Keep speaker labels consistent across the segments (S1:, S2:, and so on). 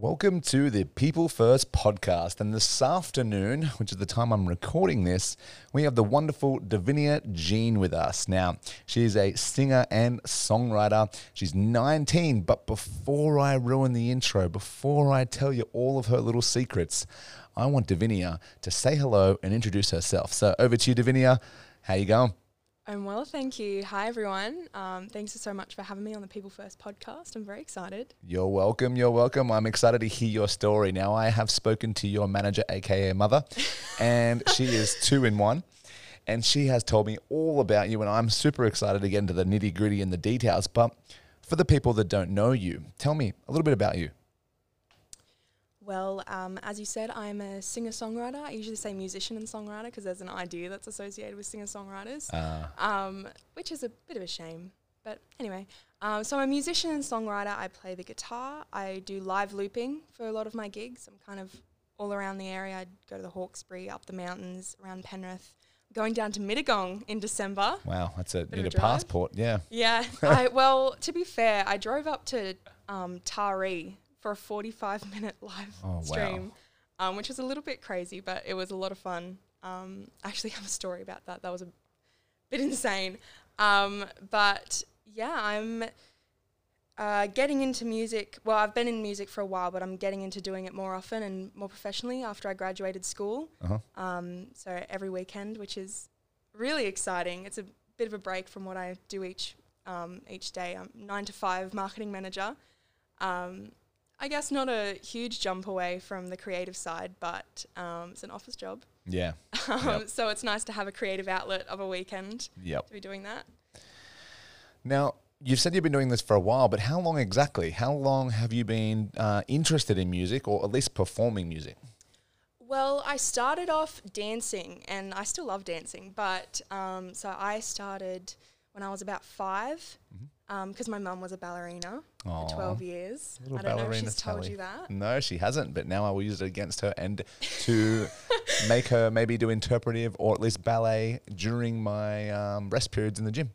S1: Welcome to the People First podcast. And this afternoon, which is the time I'm recording this, we have the wonderful Davinia Jean with us. Now, she is a singer and songwriter. She's 19, but before I ruin the intro, before I tell you all of her little secrets, I want Davinia to say hello and introduce herself. So over to you, Davinia. How you going?
S2: I'm well, thank you. Hi, everyone. Um, thanks so much for having me on the People First podcast. I'm very excited.
S1: You're welcome. You're welcome. I'm excited to hear your story. Now, I have spoken to your manager, aka mother, and she is two in one. And she has told me all about you, and I'm super excited to get into the nitty gritty and the details. But for the people that don't know you, tell me a little bit about you.
S2: Well, um, as you said, I'm a singer songwriter. I usually say musician and songwriter because there's an idea that's associated with singer songwriters, uh. um, which is a bit of a shame. But anyway, um, so I'm a musician and songwriter. I play the guitar. I do live looping for a lot of my gigs. I'm kind of all around the area. I go to the Hawkesbury, up the mountains, around Penrith. Going down to Mittagong in December.
S1: Wow, that's a need a, a passport. Yeah.
S2: Yeah. I, well, to be fair, I drove up to um, Taree for a 45 minute live oh, stream, wow. um, which was a little bit crazy, but it was a lot of fun. Um, I actually have a story about that. That was a bit insane. Um, but yeah, I'm uh, getting into music. Well, I've been in music for a while, but I'm getting into doing it more often and more professionally after I graduated school. Uh-huh. Um, so every weekend, which is really exciting. It's a bit of a break from what I do each um, each day. I'm nine to five marketing manager. Um, I guess not a huge jump away from the creative side, but um, it's an office job.
S1: Yeah.
S2: Um, yep. So it's nice to have a creative outlet of a weekend
S1: yep.
S2: to be doing that.
S1: Now, you've said you've been doing this for a while, but how long exactly? How long have you been uh, interested in music or at least performing music?
S2: Well, I started off dancing and I still love dancing, but um, so I started when I was about 5 mm-hmm because um, my mum was a ballerina Aww. for 12 years. I don't know if she's told you that.
S1: No, she hasn't, but now I will use it against her and to make her maybe do interpretive or at least ballet during my um, rest periods in the gym.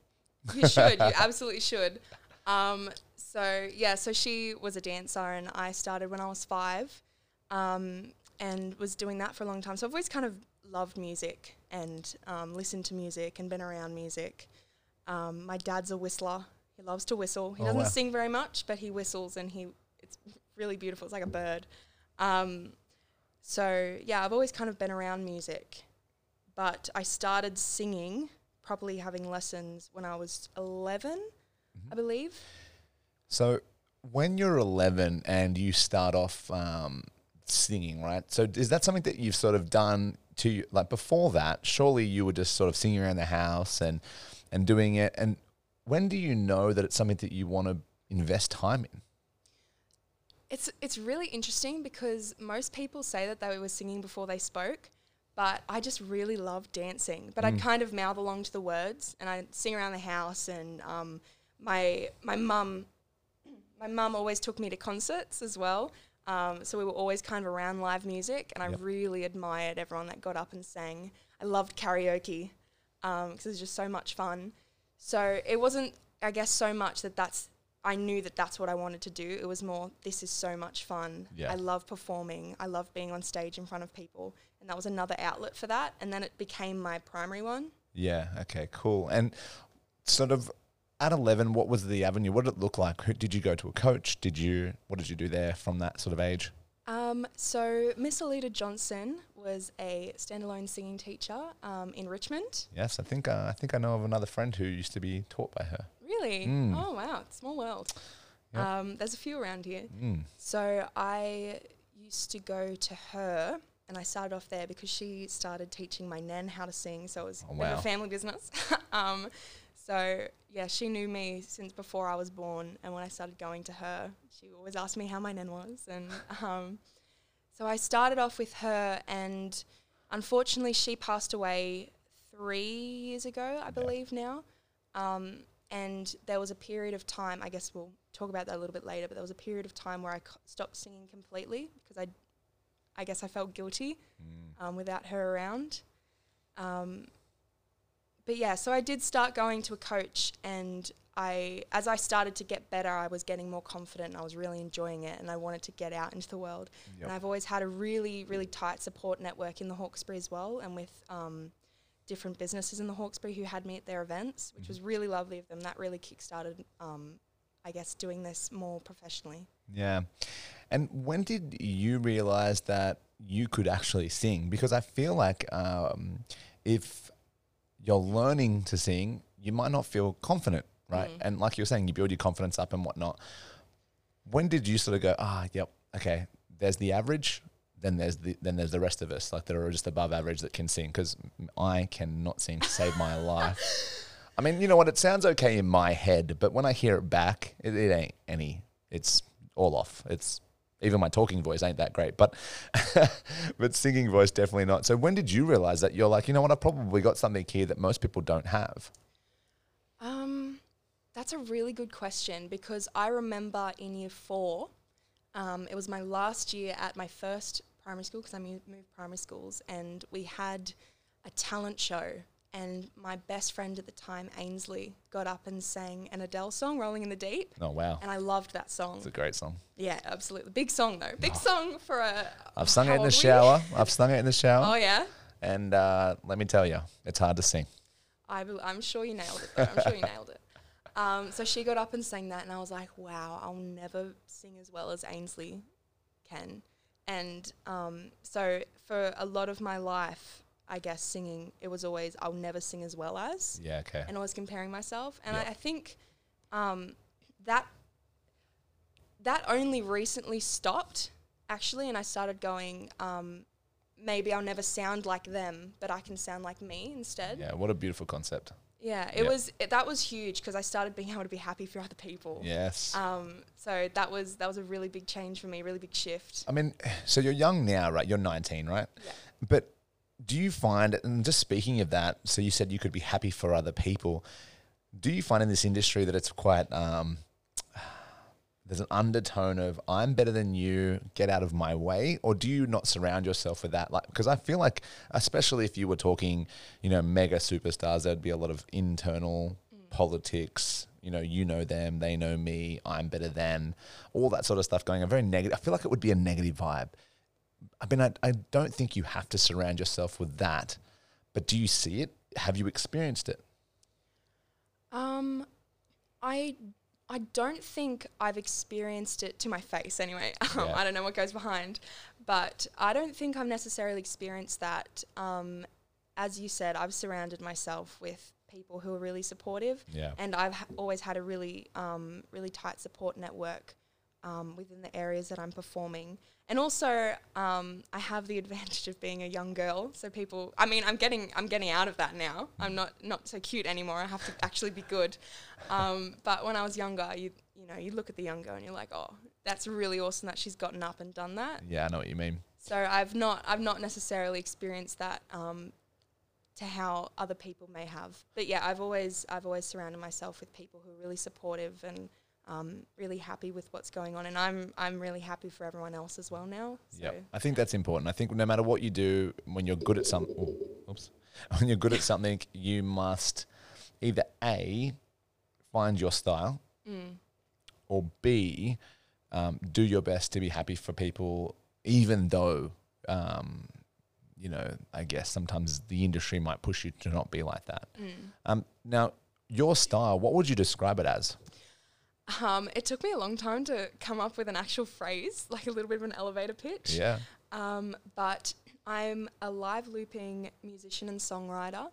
S2: You should. you absolutely should. Um, so, yeah, so she was a dancer and I started when I was five um, and was doing that for a long time. So I've always kind of loved music and um, listened to music and been around music. Um, my dad's a whistler he loves to whistle. He oh, doesn't wow. sing very much, but he whistles and he it's really beautiful. It's like a bird. Um, so yeah, I've always kind of been around music, but I started singing, properly having lessons when I was 11, mm-hmm. I believe.
S1: So when you're 11 and you start off um, singing, right? So is that something that you've sort of done to like before that? Surely you were just sort of singing around the house and and doing it. And when do you know that it's something that you want to invest time in?
S2: It's it's really interesting because most people say that they were singing before they spoke, but I just really love dancing. But mm. I'd kind of mouth along to the words and I'd sing around the house. And um, my my mum my mum always took me to concerts as well. Um, so we were always kind of around live music, and yep. I really admired everyone that got up and sang. I loved karaoke because um, it was just so much fun. So it wasn't, I guess, so much that that's, I knew that that's what I wanted to do. It was more, this is so much fun. Yeah. I love performing. I love being on stage in front of people. And that was another outlet for that. And then it became my primary one.
S1: Yeah. Okay, cool. And sort of at 11, what was the avenue? What did it look like? Did you go to a coach? Did you, what did you do there from that sort of age?
S2: Um, so Miss Alita Johnson was a standalone singing teacher um, in Richmond.
S1: Yes, I think uh, I think I know of another friend who used to be taught by her.
S2: Really? Mm. Oh wow, small world. Yep. Um, there's a few around here. Mm. So I used to go to her, and I started off there because she started teaching my nan how to sing. So it was oh, wow. a family business. Um, so yeah, she knew me since before I was born, and when I started going to her, she always asked me how my nan was, and um, so I started off with her, and unfortunately, she passed away three years ago, I believe now. Um, and there was a period of time. I guess we'll talk about that a little bit later, but there was a period of time where I stopped singing completely because I, I guess I felt guilty mm. um, without her around. Um, but yeah, so I did start going to a coach, and I as I started to get better, I was getting more confident and I was really enjoying it and I wanted to get out into the world.
S1: Yep.
S2: And I've always had a really, really tight support network in the Hawkesbury as well and with um, different businesses in the Hawkesbury who had me at their events, which was really lovely of them. That really kickstarted, um, I guess, doing this more professionally.
S1: Yeah. And when did you realize that you could actually sing? Because I feel like um, if you're learning to sing, you might not feel confident, right? And like you were saying, you build your confidence up and whatnot. When did you sort of go, ah, yep, okay, there's the average, then there's the then there's the rest of us, like that are just above average that can sing? Because I cannot sing to save my life. I mean, you know what? It sounds okay in my head, but when I hear it back, it, it ain't any. It's all off. It's even my talking voice ain't that great, but but singing voice definitely not. So when did you realize that you're like, you know what? I've probably got something here that most people don't have.
S2: Um, that's a really good question because I remember in year four, um, it was my last year at my first primary school because I moved, moved primary schools, and we had a talent show. And my best friend at the time, Ainsley, got up and sang an Adele song, "Rolling in the Deep,"
S1: Oh wow,
S2: and I loved that song.
S1: it's a great song.
S2: Yeah, absolutely, big song though. Big song for a.
S1: I've sung it in the
S2: old were you?
S1: shower. I've sung it in the shower,
S2: Oh yeah,
S1: and uh, let me tell you, it's hard to sing.
S2: I I'm sure you nailed it. Though. I'm sure you nailed it. Um, so she got up and sang that, and I was like, wow, I'll never sing as well as Ainsley can. And um, so for a lot of my life, I guess singing, it was always, I'll never sing as well as,
S1: Yeah, okay.
S2: and always comparing myself. And
S1: Yep.
S2: I, I think um, that that only recently stopped, actually, and I started going, um, maybe I'll never sound like them, but I can sound like me instead.
S1: Yeah, what a beautiful concept.
S2: Yeah, it
S1: Yep.
S2: was it, that was huge because I started being able to be happy for other people.
S1: Yes.
S2: Um, so that was that was a really big change for me, really big shift.
S1: I mean, so you're young now, right? You're 19, right?
S2: Yeah.
S1: But do you find, and just speaking of that, so you said you could be happy for other people. Do you find in this industry that it's quite, um, there's an undertone of I'm better than you, get out of my way, or do you not surround yourself with that? Like, because I feel like, especially if you were talking, you know, mega superstars, there'd be a lot of internal politics. You know, you know them, they know me, I'm better than, all that sort of stuff going on. Very negative. I feel like it would be a negative vibe. I mean, I, I don't think you have to surround yourself with that, but do you see it? Have you experienced it?
S2: Um, I I don't think I've experienced it to my face anyway. Um,
S1: Yeah.
S2: I don't know what goes behind, but I don't think I've necessarily experienced that. Um, as you said, I've surrounded myself with people who are really supportive,
S1: Yeah.
S2: and I've ha- always had a really um, really tight support network um, within the areas that I'm performing. And also, um, I have the advantage of being a young girl, so people. I mean, I'm getting I'm getting out of that now. I'm not not so cute anymore. I have to actually be good. Um, but when I was younger, you you know, you look at the young girl and you're like, oh, that's really awesome that she's gotten up and done that.
S1: Yeah, I know what you mean.
S2: So I've not I've not necessarily experienced that um, to how other people may have. But yeah, I've always I've always surrounded myself with people who are really supportive and um, really happy with what's going on, and I'm I'm really happy for everyone else as well now. So
S1: Yep. I think that's important. I think no matter what you do, when you're good at some, oh, oops, when you're good at something, you must either a find your style,
S2: mm,
S1: or b um, do your best to be happy for people, even though. Um, you know, I guess sometimes the industry might push you to not be like that.
S2: mm.
S1: Um, now, your style, what would you describe it as?
S2: Um, it took me a long time to come up with an actual phrase, like a little bit of an elevator pitch.
S1: Yeah.
S2: Um, but I'm a live looping musician and songwriter,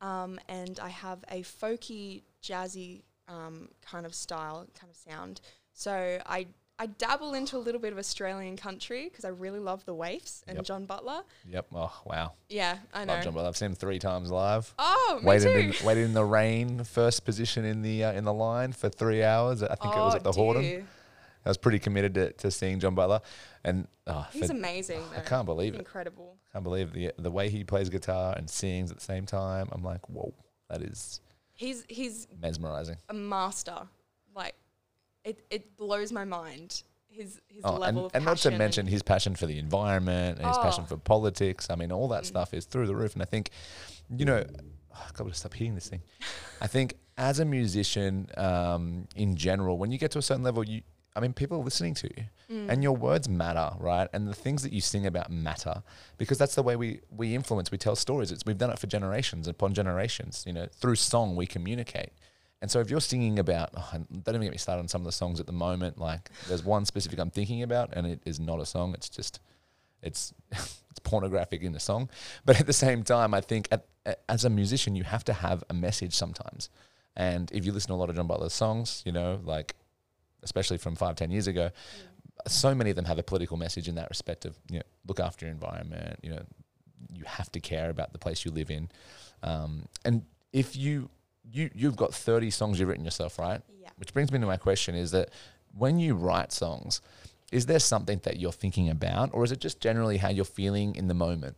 S2: um, and I have a folky, jazzy um, kind of style, kind of sound. So I I dabble into a little bit of Australian country because I really love the Waifs and
S1: Yep.
S2: John Butler.
S1: Yep. Oh, wow.
S2: Yeah, I know.
S1: Love John Butler. I've seen him three times live.
S2: Oh, me
S1: waited
S2: too.
S1: in, waited in the rain, first position in the uh, in the line for three hours. I think it was
S2: Oh,
S1: at the
S2: Hordern.
S1: I was pretty committed to, to seeing John Butler, and oh,
S2: He's
S1: for-
S2: amazing.
S1: I can't believe
S2: He's
S1: it.
S2: Incredible.
S1: I Can't believe the the way he plays guitar and sings at the same time. I'm like, whoa, that is
S2: He's he's
S1: mesmerizing.
S2: a master. It it blows my mind. His his
S1: Oh,
S2: level
S1: and,
S2: of
S1: and not to
S2: passion
S1: mention his passion for the environment and his passion
S2: Oh.
S1: for politics. I mean, all that
S2: Mm.
S1: stuff is through the roof. And I think, you know, oh, I've got to stop hitting this thing. I think as a musician, um, in general, when you get to a certain level, you, I mean, people are listening to you,
S2: Mm.
S1: and your words matter, right? And the things that you sing about matter because that's the way we we influence. We tell stories. It's we've done it for generations upon generations. You know, through song we communicate. And so if you're singing about, oh, don't even get me started on some of the songs at the moment. Like there's one specific I'm thinking about, and it is not a song. It's just, it's it's pornographic in the song. But at the same time, I think at, as a musician, you have to have a message sometimes. And if you listen to a lot of John Butler's songs, you know, like especially from five, ten years ago, so many of them have a political message in that respect of, you know, look after your environment, you know, you have to care about the place you live in. Um, and if you, you, you've got 30 songs you've written yourself, right?
S2: Yeah.
S1: Which brings me to my question is that when you write songs, is there something that you're thinking about, or is it just generally how you're feeling in the moment?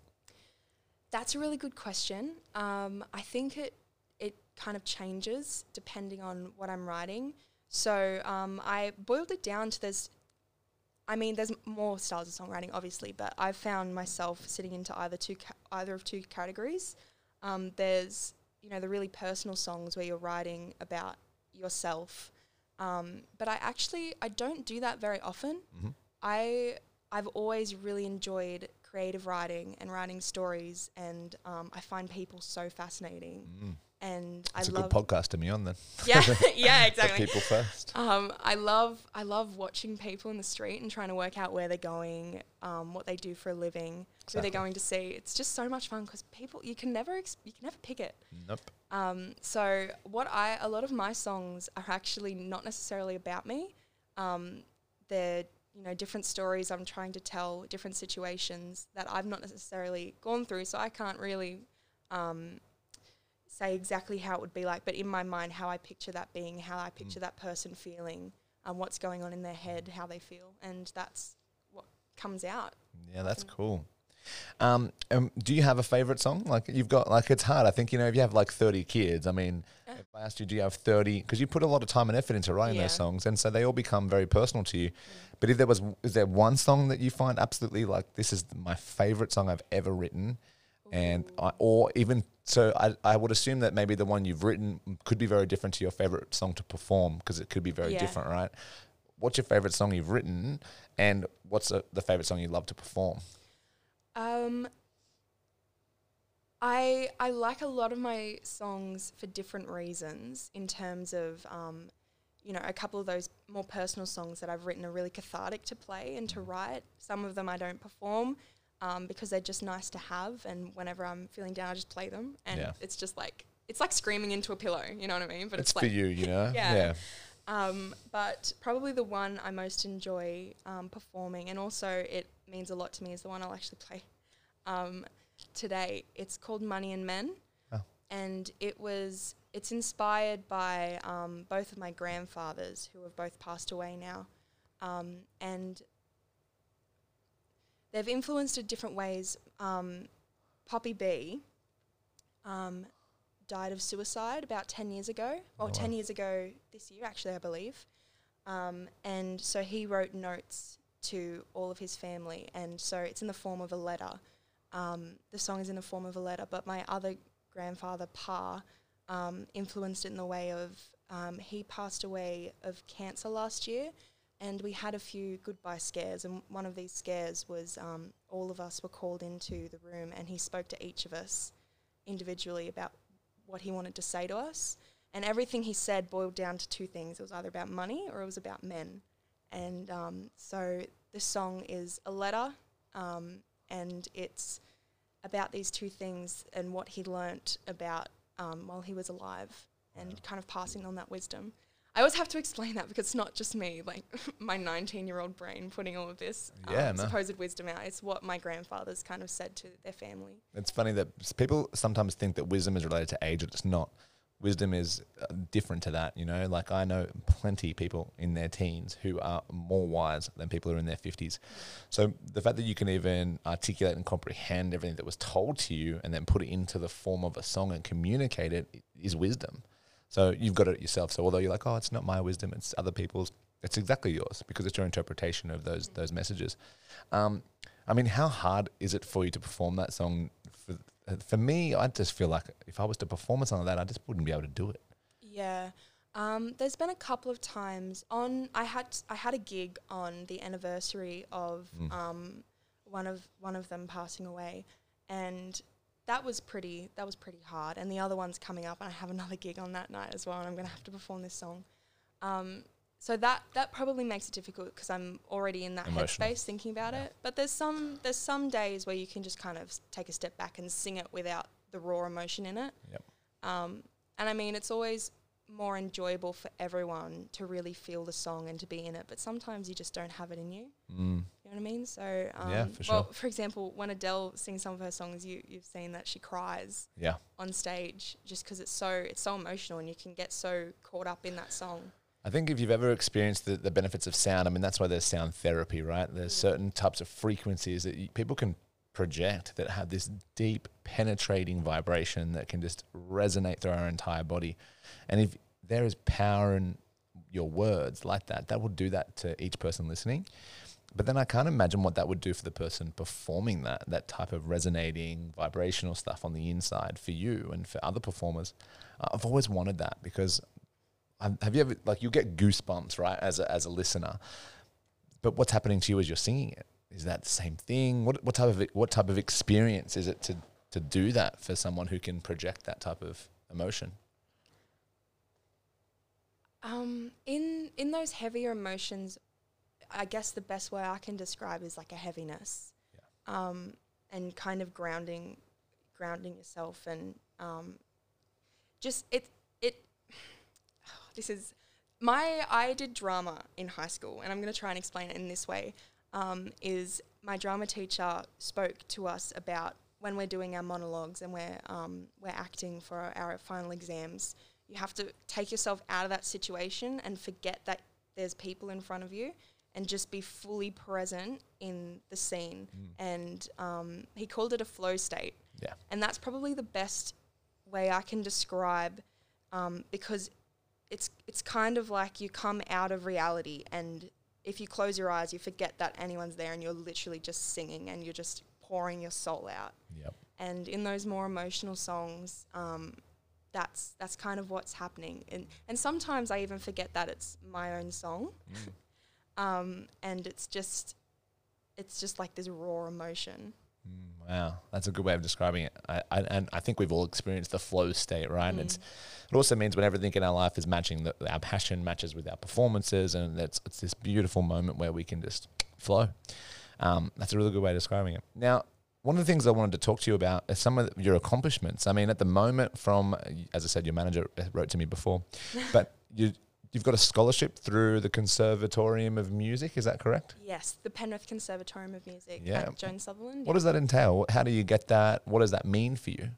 S2: That's a really good question. Um, I think it it kind of changes depending on what I'm writing. So um, I boiled it down to there's, I mean, there's more styles of songwriting, obviously, but I've found myself sitting into either two ca- either of two categories. Um, there's you know the really personal songs where you're writing about yourself, um, but I actually I don't do that very often.
S1: Mhm.
S2: I I've always really enjoyed creative writing and writing stories, and um, I find people so fascinating. And
S1: It's
S2: I
S1: a
S2: love,
S1: good podcast to me on then.
S2: yeah, yeah, exactly.
S1: people first.
S2: Um, I love I love watching people in the street and trying to work out where they're going, um, what they do for a living, who they're going to see. It's just so much fun because people you can never ex- you can never pick it.
S1: Nope.
S2: Um, so what I a lot of my songs are actually not necessarily about me. Um, they're you know different stories I'm trying to tell, different situations that I've not necessarily gone through. So I can't really um, say exactly how it would be like, but in my mind, how I picture that being, how I picture that person feeling, um, what's going on in their head, how they feel, and that's what comes out.
S1: Yeah, that's cool. Um, um, do you have a favorite song? Like you've got, like it's hard. I think you know if you have like thirty kids. I mean,
S2: Yeah.
S1: if I asked you, do you have thirty? Because you put a lot of time and effort into writing
S2: Yeah.
S1: those songs, and so they all become very personal to you. But if there was, is there one song that you find absolutely like this is my favorite song I've ever written, and I, or even so, I, I would assume that maybe the one you've written could be very different to your favorite song to perform because it could be very
S2: Yeah.
S1: different, right? What's your favorite song you've written, and what's the the favorite song you love to perform?
S2: Um, I I like a lot of my songs for different reasons. In terms of, um, you know, a couple of those more personal songs that I've written are really cathartic to play and to write. Some of them I don't perform um, because they're just nice to have, and whenever I'm feeling down, I just play them, and
S1: Yeah.
S2: it's just like it's like screaming into a pillow. You know what I mean? But
S1: it's,
S2: it's,
S1: for
S2: like
S1: you, you know.
S2: Yeah. um, but probably the one I most enjoy um, performing, and also it means a lot to me, is the one I'll actually play um, today. It's called Money and Men,
S1: Oh.
S2: and it was it's inspired by um, both of my grandfathers who have both passed away now, um, and they've influenced in different ways. Um, Poppy B um, died of suicide about 10 years ago, or
S1: Oh, wow.
S2: 10 years ago this year, actually, I believe. Um, and so he wrote notes to all of his family, and so it's in the form of a letter. Um, the song is in the form of a letter, but my other grandfather, Pa, um, influenced it in the way of um, he passed away of cancer last year, and we had a few goodbye scares. And one of these scares was um, all of us were called into the room, and he spoke to each of us individually about what he wanted to say to us. And everything he said boiled down to two things: it was either about money or it was about men. And um, so this song is a letter, um, and it's about these two things and what he learnt about um, while he was alive, and kind of passing on that wisdom. I always have to explain that because it's not just me, like my 19 year old brain putting all of this um,
S1: Yeah, no.
S2: supposed wisdom out. It's what my grandfathers kind of said to their family.
S1: It's funny that people sometimes think that wisdom is related to age, but it's not. Wisdom is uh, different to that, you know. Like I know plenty people in their teens who are more wise than people who are in their fifties. So the fact that you can even articulate and comprehend everything that was told to you, and then put it into the form of a song and communicate it, is wisdom. So you've got it yourself. So although you're like, oh, it's not my wisdom, it's other people's. It's exactly yours because it's your interpretation of those those messages. Um, I mean, how hard is it for you to perform that song? For, for me, I just feel like if I was to perform a song like that, I just wouldn't be able to do it.
S2: Yeah. Um, there's been a couple of times on I had I had a gig on the anniversary of
S1: Mm.
S2: um, one of one of them passing away, and that was pretty that was pretty hard. And the other one's coming up, and I have another gig on that night as well, and I'm gonna have to perform this song. Um, so that that probably makes it difficult because I'm already in that
S1: Emotional.
S2: headspace thinking about
S1: Yeah.
S2: it. But there's some there's some days where you can just kind of take a step back and sing it without the raw emotion in it.
S1: Yep.
S2: Um, and I mean, it's always more enjoyable for everyone to really feel the song and to be in it. But sometimes you just don't have it in you.
S1: Mm.
S2: You know what I mean? So um,
S1: Yeah, for
S2: Well, for example, when Adele sings some of her songs, you you've seen that she cries
S1: Yeah.
S2: on stage just because it's so it's so emotional and you can get so caught up in that song.
S1: I think if you've ever experienced the, the benefits of sound, I mean, that's why there's sound therapy, right? There's certain types of frequencies that y- people can project that have this deep, penetrating vibration that can just resonate through our entire body. And if there is power in your words like that, that will do that to each person listening. But then I can't imagine what that would do for the person performing that, that type of resonating vibrational stuff on the inside for you and for other performers. I've always wanted that because um, have you ever like you get goosebumps right as a, as a listener. But what's happening to you as you're singing it? Is that the same thing? What, what type of what type of experience is it to to do that for someone who can project that type of emotion?
S2: Um, in in those heavier emotions, I guess the best way I can describe is like a heaviness, um, and kind of grounding, grounding yourself, and um, just it it. this is my I did drama in high school, and I'm going to try and explain it in this way. Um, is my drama teacher spoke to us about when we're doing our monologues and we're um, we're acting for our, our final exams. You have to take yourself out of that situation and forget that there's people in front of you, and just be fully present in the scene. And um, he called it a flow state.
S1: yeah
S2: And that's probably the best way I can describe um, because it's it's kind of like you come out of reality and if you close your eyes you forget that anyone's there and you're literally just singing and you're just pouring your soul out.
S1: yep
S2: And in those more emotional songs, um, that's that's kind of what's happening. And and sometimes I even forget that it's my own song. Um, and it's just it's just like this raw emotion.
S1: Mm, wow. That's a good way of describing it. I, I, and i think we've all experienced the flow state right? And it's it also means when everything in our life is matching the, our passion matches with our performances and it's, it's this beautiful moment where we can just flow. Um, that's a really good way of describing it. Now one of the things I wanted to talk to you about is some of your accomplishments. I mean, at the moment, from as I said, your manager wrote to me before, but you you've got a scholarship through the Conservatorium of Music. Is that correct?
S2: Yes, the Penrith Conservatorium of Music
S1: Yeah.
S2: at Joan Sutherland.
S1: What does that entail? How do you get that? What does that mean for you?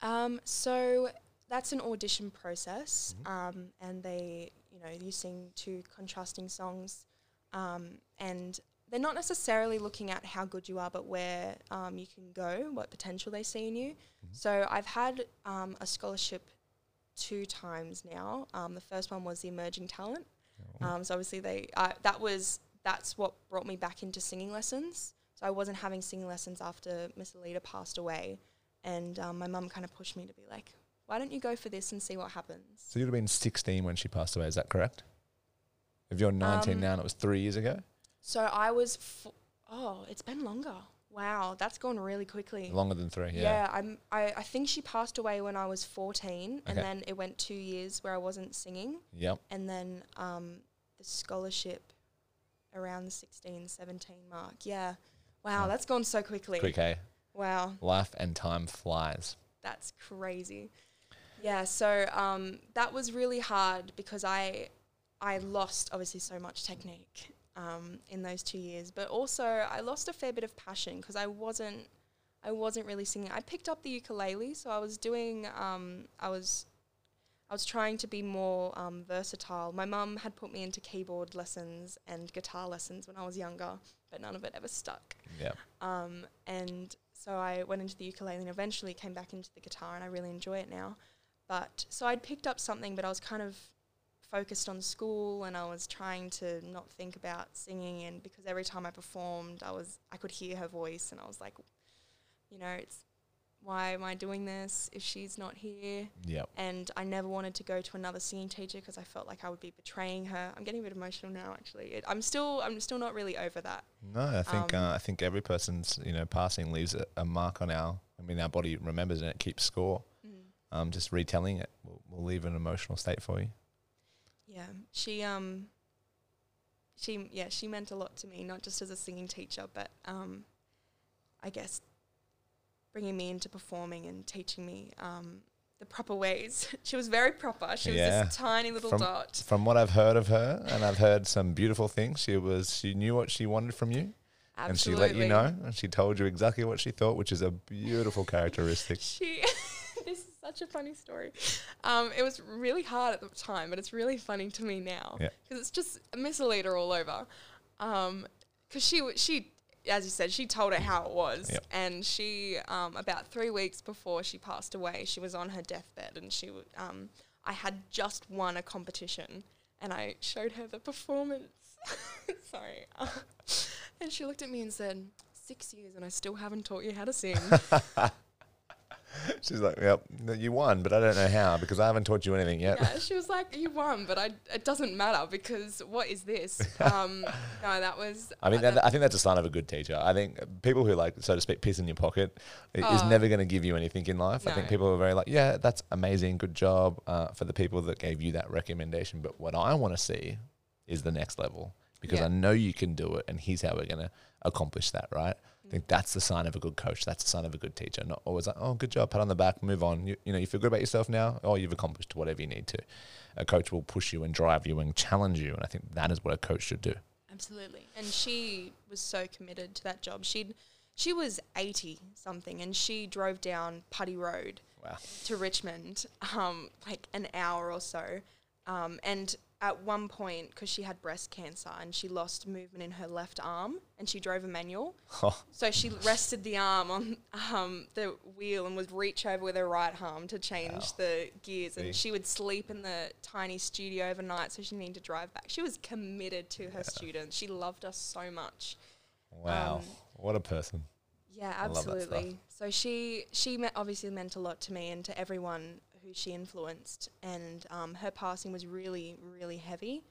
S2: Um, so that's an audition process, um, and they, you know, you sing two contrasting songs, um, and they're not necessarily looking at how good you are, but where um, you can go, what potential they see in you. So I've had um, a scholarship two times now. Um, the first one was the emerging talent. Um, so obviously they I that was that's what brought me back into singing lessons. So I wasn't having singing lessons after Miss Alita passed away, and um, my mum kind of pushed me to be like, "Why don't you go for this and see what happens?"
S1: So you'd have been 16 when she passed away. Is that correct? If you're 19
S2: Um,
S1: now, and it was three years ago.
S2: So I was, f- oh, it's been longer. Wow, that's gone really quickly.
S1: Longer than three.
S2: Yeah,
S1: Yeah.
S2: I'm. I, I think she passed away when I was 14, and then it went two years where I wasn't singing,
S1: Yep.
S2: and then um, the scholarship around the 16, 17 mark. Yeah, wow,
S1: Wow.
S2: that's gone so quickly.
S1: Quick, hey.
S2: Wow,
S1: Life and time flies.
S2: that's crazy. Yeah, so um, that was really hard because I I lost obviously so much technique um, in those two years, but also I lost a fair bit of passion because I wasn't I wasn't really singing. I picked up the ukulele, so I was doing um, I was I was trying to be more um, versatile. My mum had put me into keyboard lessons and guitar lessons when I was younger, but none of it ever stuck.
S1: Yeah.
S2: Um, and so I went into the ukulele and eventually came back into the guitar, and I really enjoy it now. But so I'd picked up something, but I was kind of focused on school, and I was trying to not think about singing. And because every time I performed, I was I could hear her voice, and I was like, you know, it's why am I doing this if she's not here?
S1: Yep.
S2: And I never wanted to go to another singing teacher because I felt like I would be betraying her. I'm getting a bit emotional now, actually. It, I'm still, I'm still not really over that.
S1: No, I think
S2: Um,
S1: uh, I think every person's you know passing leaves a, a mark on our. I mean, our body remembers and it keeps score. Um, just retelling it will, will leave an emotional state for you.
S2: Yeah, she um, she yeah, she meant a lot to me, not just as a singing teacher, but um, I guess bringing me into performing and teaching me um the proper ways. she was very proper. She was this tiny little
S1: From-
S2: dot.
S1: From what I've heard of her, and I've heard some beautiful things, she was she knew what she wanted from you, and she let you know, and she told you exactly what she thought, which is a beautiful characteristic.
S2: She. such a funny story. Um, it was really hard at the time, but it's really funny to me now
S1: Yeah.
S2: because it's just Miss Alita all over. Because she w- she, as you said, she told her how it was,
S1: Yep.
S2: and she um, about three weeks before she passed away, she was on her deathbed, and she um, I had just won a competition, and I showed her the performance. Sorry, and she looked at me and said. Six years and I still haven't taught you how to sing.
S1: She's like, "Yep, you won, but I don't know how because I haven't taught you anything yet."
S2: yeah, she was like, "You won, but I, it doesn't matter because what is this?" Um, no, that was.
S1: I mean,
S2: uh,
S1: that, I think that's a sign of a good teacher. I think people who like, so to speak, piss in your pocket i- is
S2: Oh.
S1: never going to give you anything in life. I think people are very like, yeah, that's amazing, good job uh, for the people that gave you that recommendation. But what I want to see is the next level because
S2: Yeah.
S1: I know you can do it, and here's how we're going to accomplish that, right? I think that's the sign of a good coach. That's the sign of a good teacher. Not always like, oh, good job, pat on the back, move on. You, you know, you feel good about yourself now. Oh, you've accomplished whatever you need to. A coach will push you and drive you and challenge you, and I think that is what a coach should do.
S2: Absolutely. And she was so committed to that job. She'd she was 80 something and she drove down Putty Road
S1: Wow.
S2: to Richmond um, like an hour or so. Um, and at one point, because she had breast cancer and she lost movement in her left arm and she drove a manual.
S1: Oh,
S2: So she rested the arm on um, the wheel and would reach over with her right arm to change
S1: Wow.
S2: the gears.
S1: See?
S2: And she would sleep in the tiny studio overnight, so she needed to drive back. She was committed to her students. She loved us so much.
S1: wow.
S2: Um,
S1: what a person.
S2: Yeah,
S1: I love that stuff.
S2: absolutely. So she she obviously meant a lot to me and to everyone she influenced, and um, her passing was really really heavy,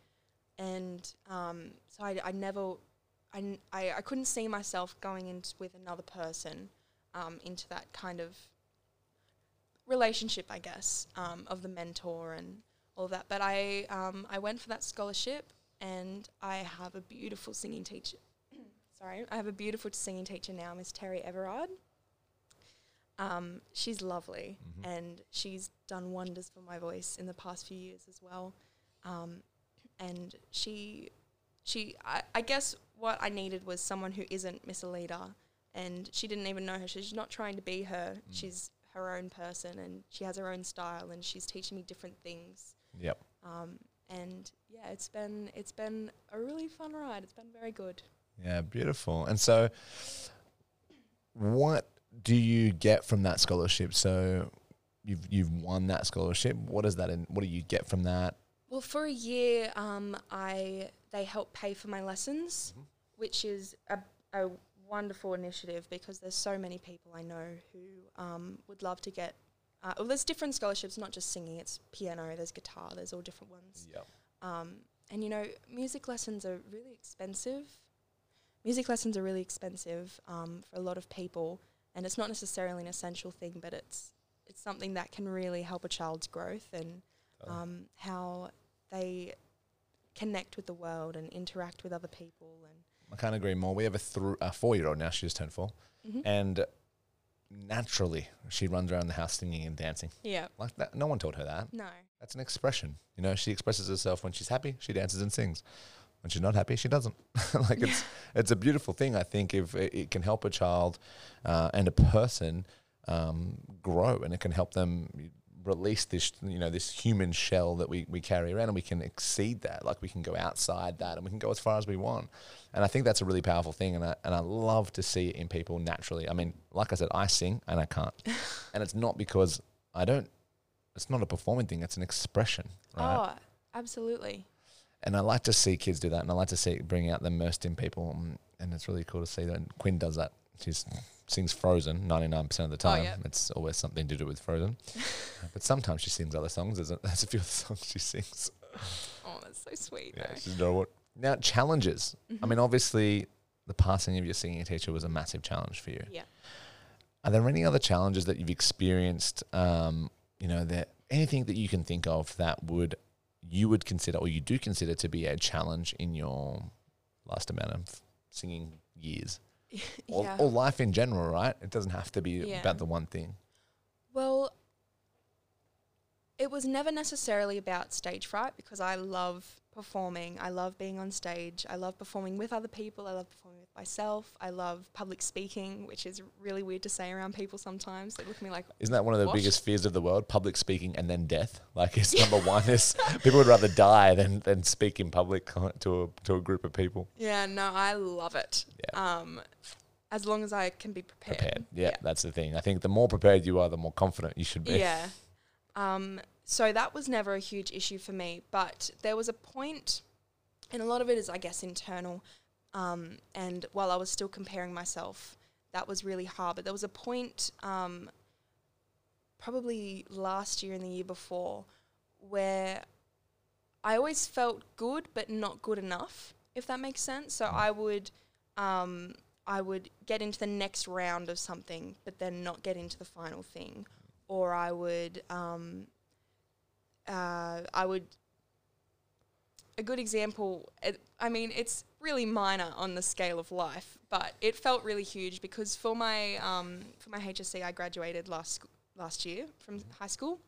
S2: and um, so I, I never. I, I, couldn't see myself going into with another person um, into that kind of relationship, I guess, um, of the mentor and all that. But I um, I went for that scholarship, and I have a beautiful singing teacher. Sorry, I have a beautiful singing teacher now, Miss Terry Everard. Um, she's lovely,
S1: Mhm.
S2: and she's done wonders for my voice in the past few years as well. Um, and she, she, I, I guess what I needed was someone who isn't Miss Alita, and she didn't even know her. She's not trying to be her.
S1: Mm.
S2: She's her own person, and she has her own style, and she's teaching me different things.
S1: Yep.
S2: Um, and yeah, it's been it's been a really fun ride. It's been very good.
S1: Yeah, beautiful. And so, what do you get from that scholarship? So, you've you've won that scholarship. What is that? And what do you get from that?
S2: Well, for a year, um, I they help pay for my lessons,
S1: Mhm.
S2: which is a, a wonderful initiative because there's so many people I know who um, would love to get. Uh, well, there's different scholarships, not just singing. It's piano, there's guitar, there's all different ones.
S1: Yep.
S2: Um, and you know, music lessons are really expensive. Music lessons are really expensive um, for a lot of people, and it's not necessarily an essential thing, but it's it's something that can really help a child's growth and um, how they connect with the world and interact with other people. And
S1: I can't agree more. We have a, thr a four-year-old now. She just turned 4 and naturally she runs around the house singing and dancing
S2: yeah,
S1: like that. No one taught her that.
S2: no,
S1: That's an expression. You know, she expresses herself when she's happy. She dances and sings. When she's not happy, she doesn't. like it's it's a beautiful thing. I think if it, it can help a child uh, and a person um, grow, and it can help them release this you know this human shell that we, we carry around, and we can exceed that. Like we can go outside that, and we can go as far as we want. And I think that's a really powerful thing, and I and I love to see it in people naturally. I mean, like I said, I sing and I can't, and it's not because I don't. It's not a performing thing; it's an expression, right?
S2: oh, absolutely.
S1: And I like to see kids do that, and I like to see it bring out the most in people, mm, and it's really cool to see that. And Quinn does that She sings Frozen 99% of the time.
S2: Oh, yeah.
S1: It's always something to do with Frozen. Uh, but sometimes she sings other songs. There's a, there's a few other songs she sings.
S2: Oh, that's so sweet.
S1: Yeah, she's know what. Now, challenges. I mean, obviously, the passing of your singing teacher was a massive challenge for you.
S2: Yeah.
S1: Are there any other challenges that you've experienced? Um, you know, that anything that you can think of that would you would consider or you do consider to be a challenge in your last amount of singing years or,
S2: yeah.
S1: or life in general, right? It doesn't have to be
S2: Yeah.
S1: about the one thing.
S2: Well, it was never necessarily about stage fright because I love performing. I love being on stage. I love performing with other people. I love performing with myself. I love public speaking, which is really weird to say around people sometimes. They look at me like,
S1: Isn't that one of the
S2: What?
S1: biggest fears of the world? Public speaking and then death. Like it's number one is people would rather die than, than speak in public to a to a group of people.
S2: yeah, no, I love it.
S1: Yeah.
S2: Um, as long as I can be prepared.
S1: Prepared. Yeah, that's the thing. I think the more prepared you are, the more confident you should be.
S2: Yeah. Um, so that was never a huge issue for me, but there was a point, and a lot of it is, I guess, internal. Um, and while I was still comparing myself, that was really hard. But there was a point, um, probably last year and the year before, where I always felt good, but not good enough, if that makes sense. So I would. Um, I would get into the next round of something, but then not get into the final thing, or I would, um, uh, I would. A good example. It, I mean, it's really minor on the scale of life, but it felt really huge because for my um, for my HSC, I graduated last last year from high school,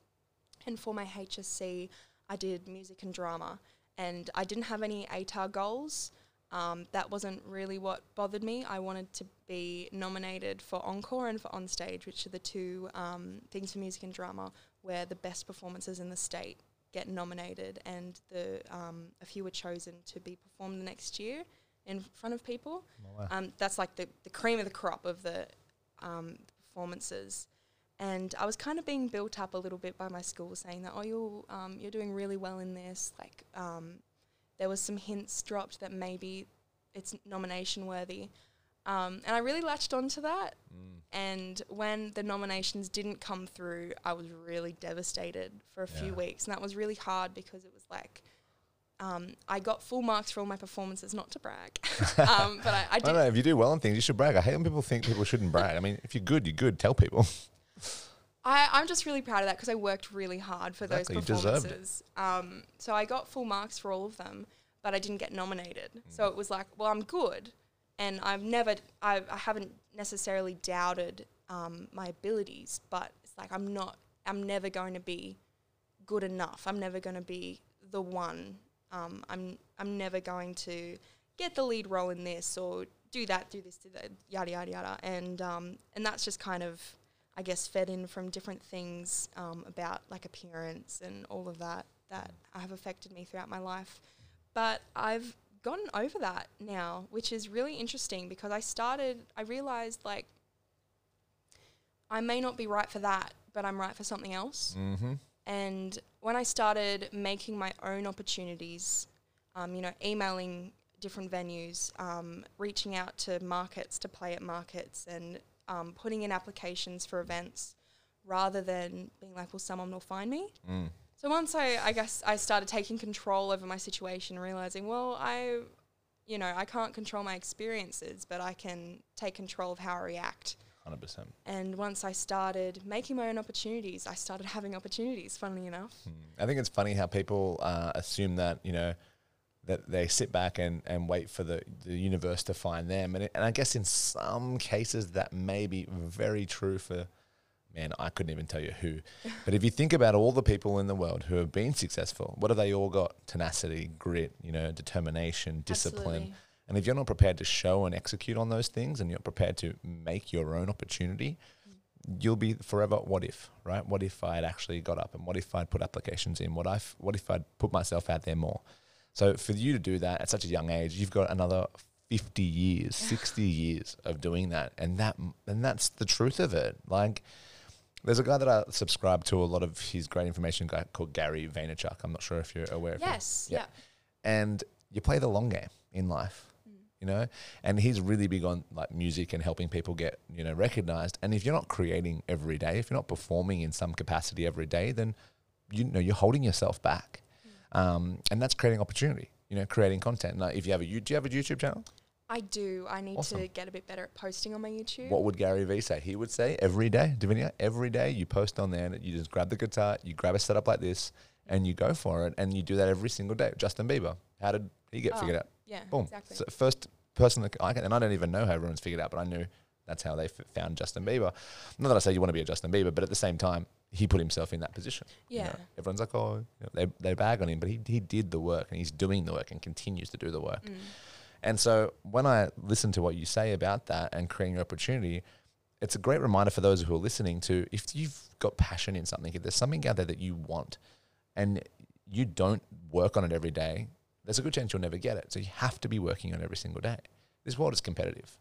S2: and for my HSC, I did music and drama, and I didn't have any ATAR goals. Um, that wasn't really what bothered me. I wanted to be nominated for Encore and for Onstage, which are the two um, things for music and drama where the best performances in the state get nominated, and the um, a few were chosen to be performed the next year in front of people.
S1: Wow.
S2: Um, that's like the, the cream of the crop of the um, performances. And I was kind of being built up a little bit by my school, saying that, oh, you're um, you're doing really well in this. Like, um, there was some hints dropped that maybe it's nomination worthy, um, and I really latched onto that.
S1: Mm.
S2: And when the nominations didn't come through, I was really devastated for a few weeks, and that was really hard because it was like. Um, I got full marks for all my performances, not to brag, um, but I, I
S1: I
S2: did.
S1: don't know. If you do well in things, you should brag. I hate when people think people shouldn't brag. I mean, if you're good, you're good. Tell people.
S2: I, I'm just really proud of that because I worked really hard for
S1: Exactly,
S2: those performances. Um, so I got full marks for all of them, but I didn't get nominated.
S1: Mm.
S2: So it was like, well, I'm good, and I've never, I, I haven't necessarily doubted um, my abilities, but it's like I'm not, I'm never going to be good enough. I'm never going to be the one. Um, I'm, I'm never going to get the lead role in this or do that, do this, do that, yada yada yada, and um, and that's just kind of I guess fed in from different things um, about like appearance and all of that that have affected me throughout my life. But I've gotten over that now, which is really interesting because I started, I realized like I may not be right for that, but I'm right for something else.
S1: Mm-hmm.
S2: And when I started making my own opportunities, um, you know, emailing different venues, um, reaching out to markets to play at markets, and um, putting in applications for events, rather than being like, well, someone will find me.
S1: Mm.
S2: So once I, I guess I started taking control over my situation, realizing, well, I, you know, I can't control my experiences, but I can take control of how I react.
S1: Hundred percent.
S2: And once I started making my own opportunities, I started having opportunities, funnily enough.
S1: I think it's funny how people uh, assume that you know that they sit back and, and wait for the, the universe to find them, and it, and I guess in some cases that may be very true for. Man, I couldn't even tell you who. But if you think about all the people in the world who have been successful, what have they all got? Tenacity, grit, you know, determination, discipline.
S2: Absolutely.
S1: And if you're not prepared to show and execute on those things and you're prepared to make your own opportunity, you'll be forever what if, right? What if I'd actually got up and what if I'd put applications in? What if what if I'd put myself out there more? So for you to do that at such a young age, you've got another 50 years, 60 years of doing that. And that and that's the truth of it. Like there's a guy that I subscribe to a lot of his great information guy called Gary Vaynerchuk. I'm not sure if you're aware of him.
S2: Yes.
S1: Yeah.
S2: Yeah.
S1: And you play the long game in life. you know. And he's really big on like music and helping people get you know recognized. And if you're not creating every day, if you're not performing in some capacity every day, then you know you're holding yourself back, um, and that's creating opportunity. You know, creating content. Like if you have a, you- do you have a YouTube channel?
S2: I do. I need
S1: Awesome.
S2: to get a bit better at posting on my YouTube.
S1: What would Gary Vee say? He would say every day, Davinia, every day you post on there and you just grab the guitar, you grab a setup like this, and you go for it, and you do that every single day. Justin Bieber, how did he get
S2: Oh,
S1: figured out?
S2: Yeah,
S1: Boom.
S2: exactly.
S1: So first person that I can, and I don't even know how everyone's figured out, but I knew that's how they f- found Justin Bieber. Not that I say you want to be a Justin Bieber, but at the same time, he put himself in that position. you know.
S2: Yeah.
S1: everyone's like, oh, you know, they they bag on him, but he he did the work, and he's doing the work, and continues to do the work.
S2: Mm.
S1: And so when I listen to what you say about that and creating your opportunity, it's a great reminder for those who are listening to if you've got passion in something, if there's something out there that you want and you don't work on it every day, there's a good chance you'll never get it. So you have to be working on it every single day. This world is competitive.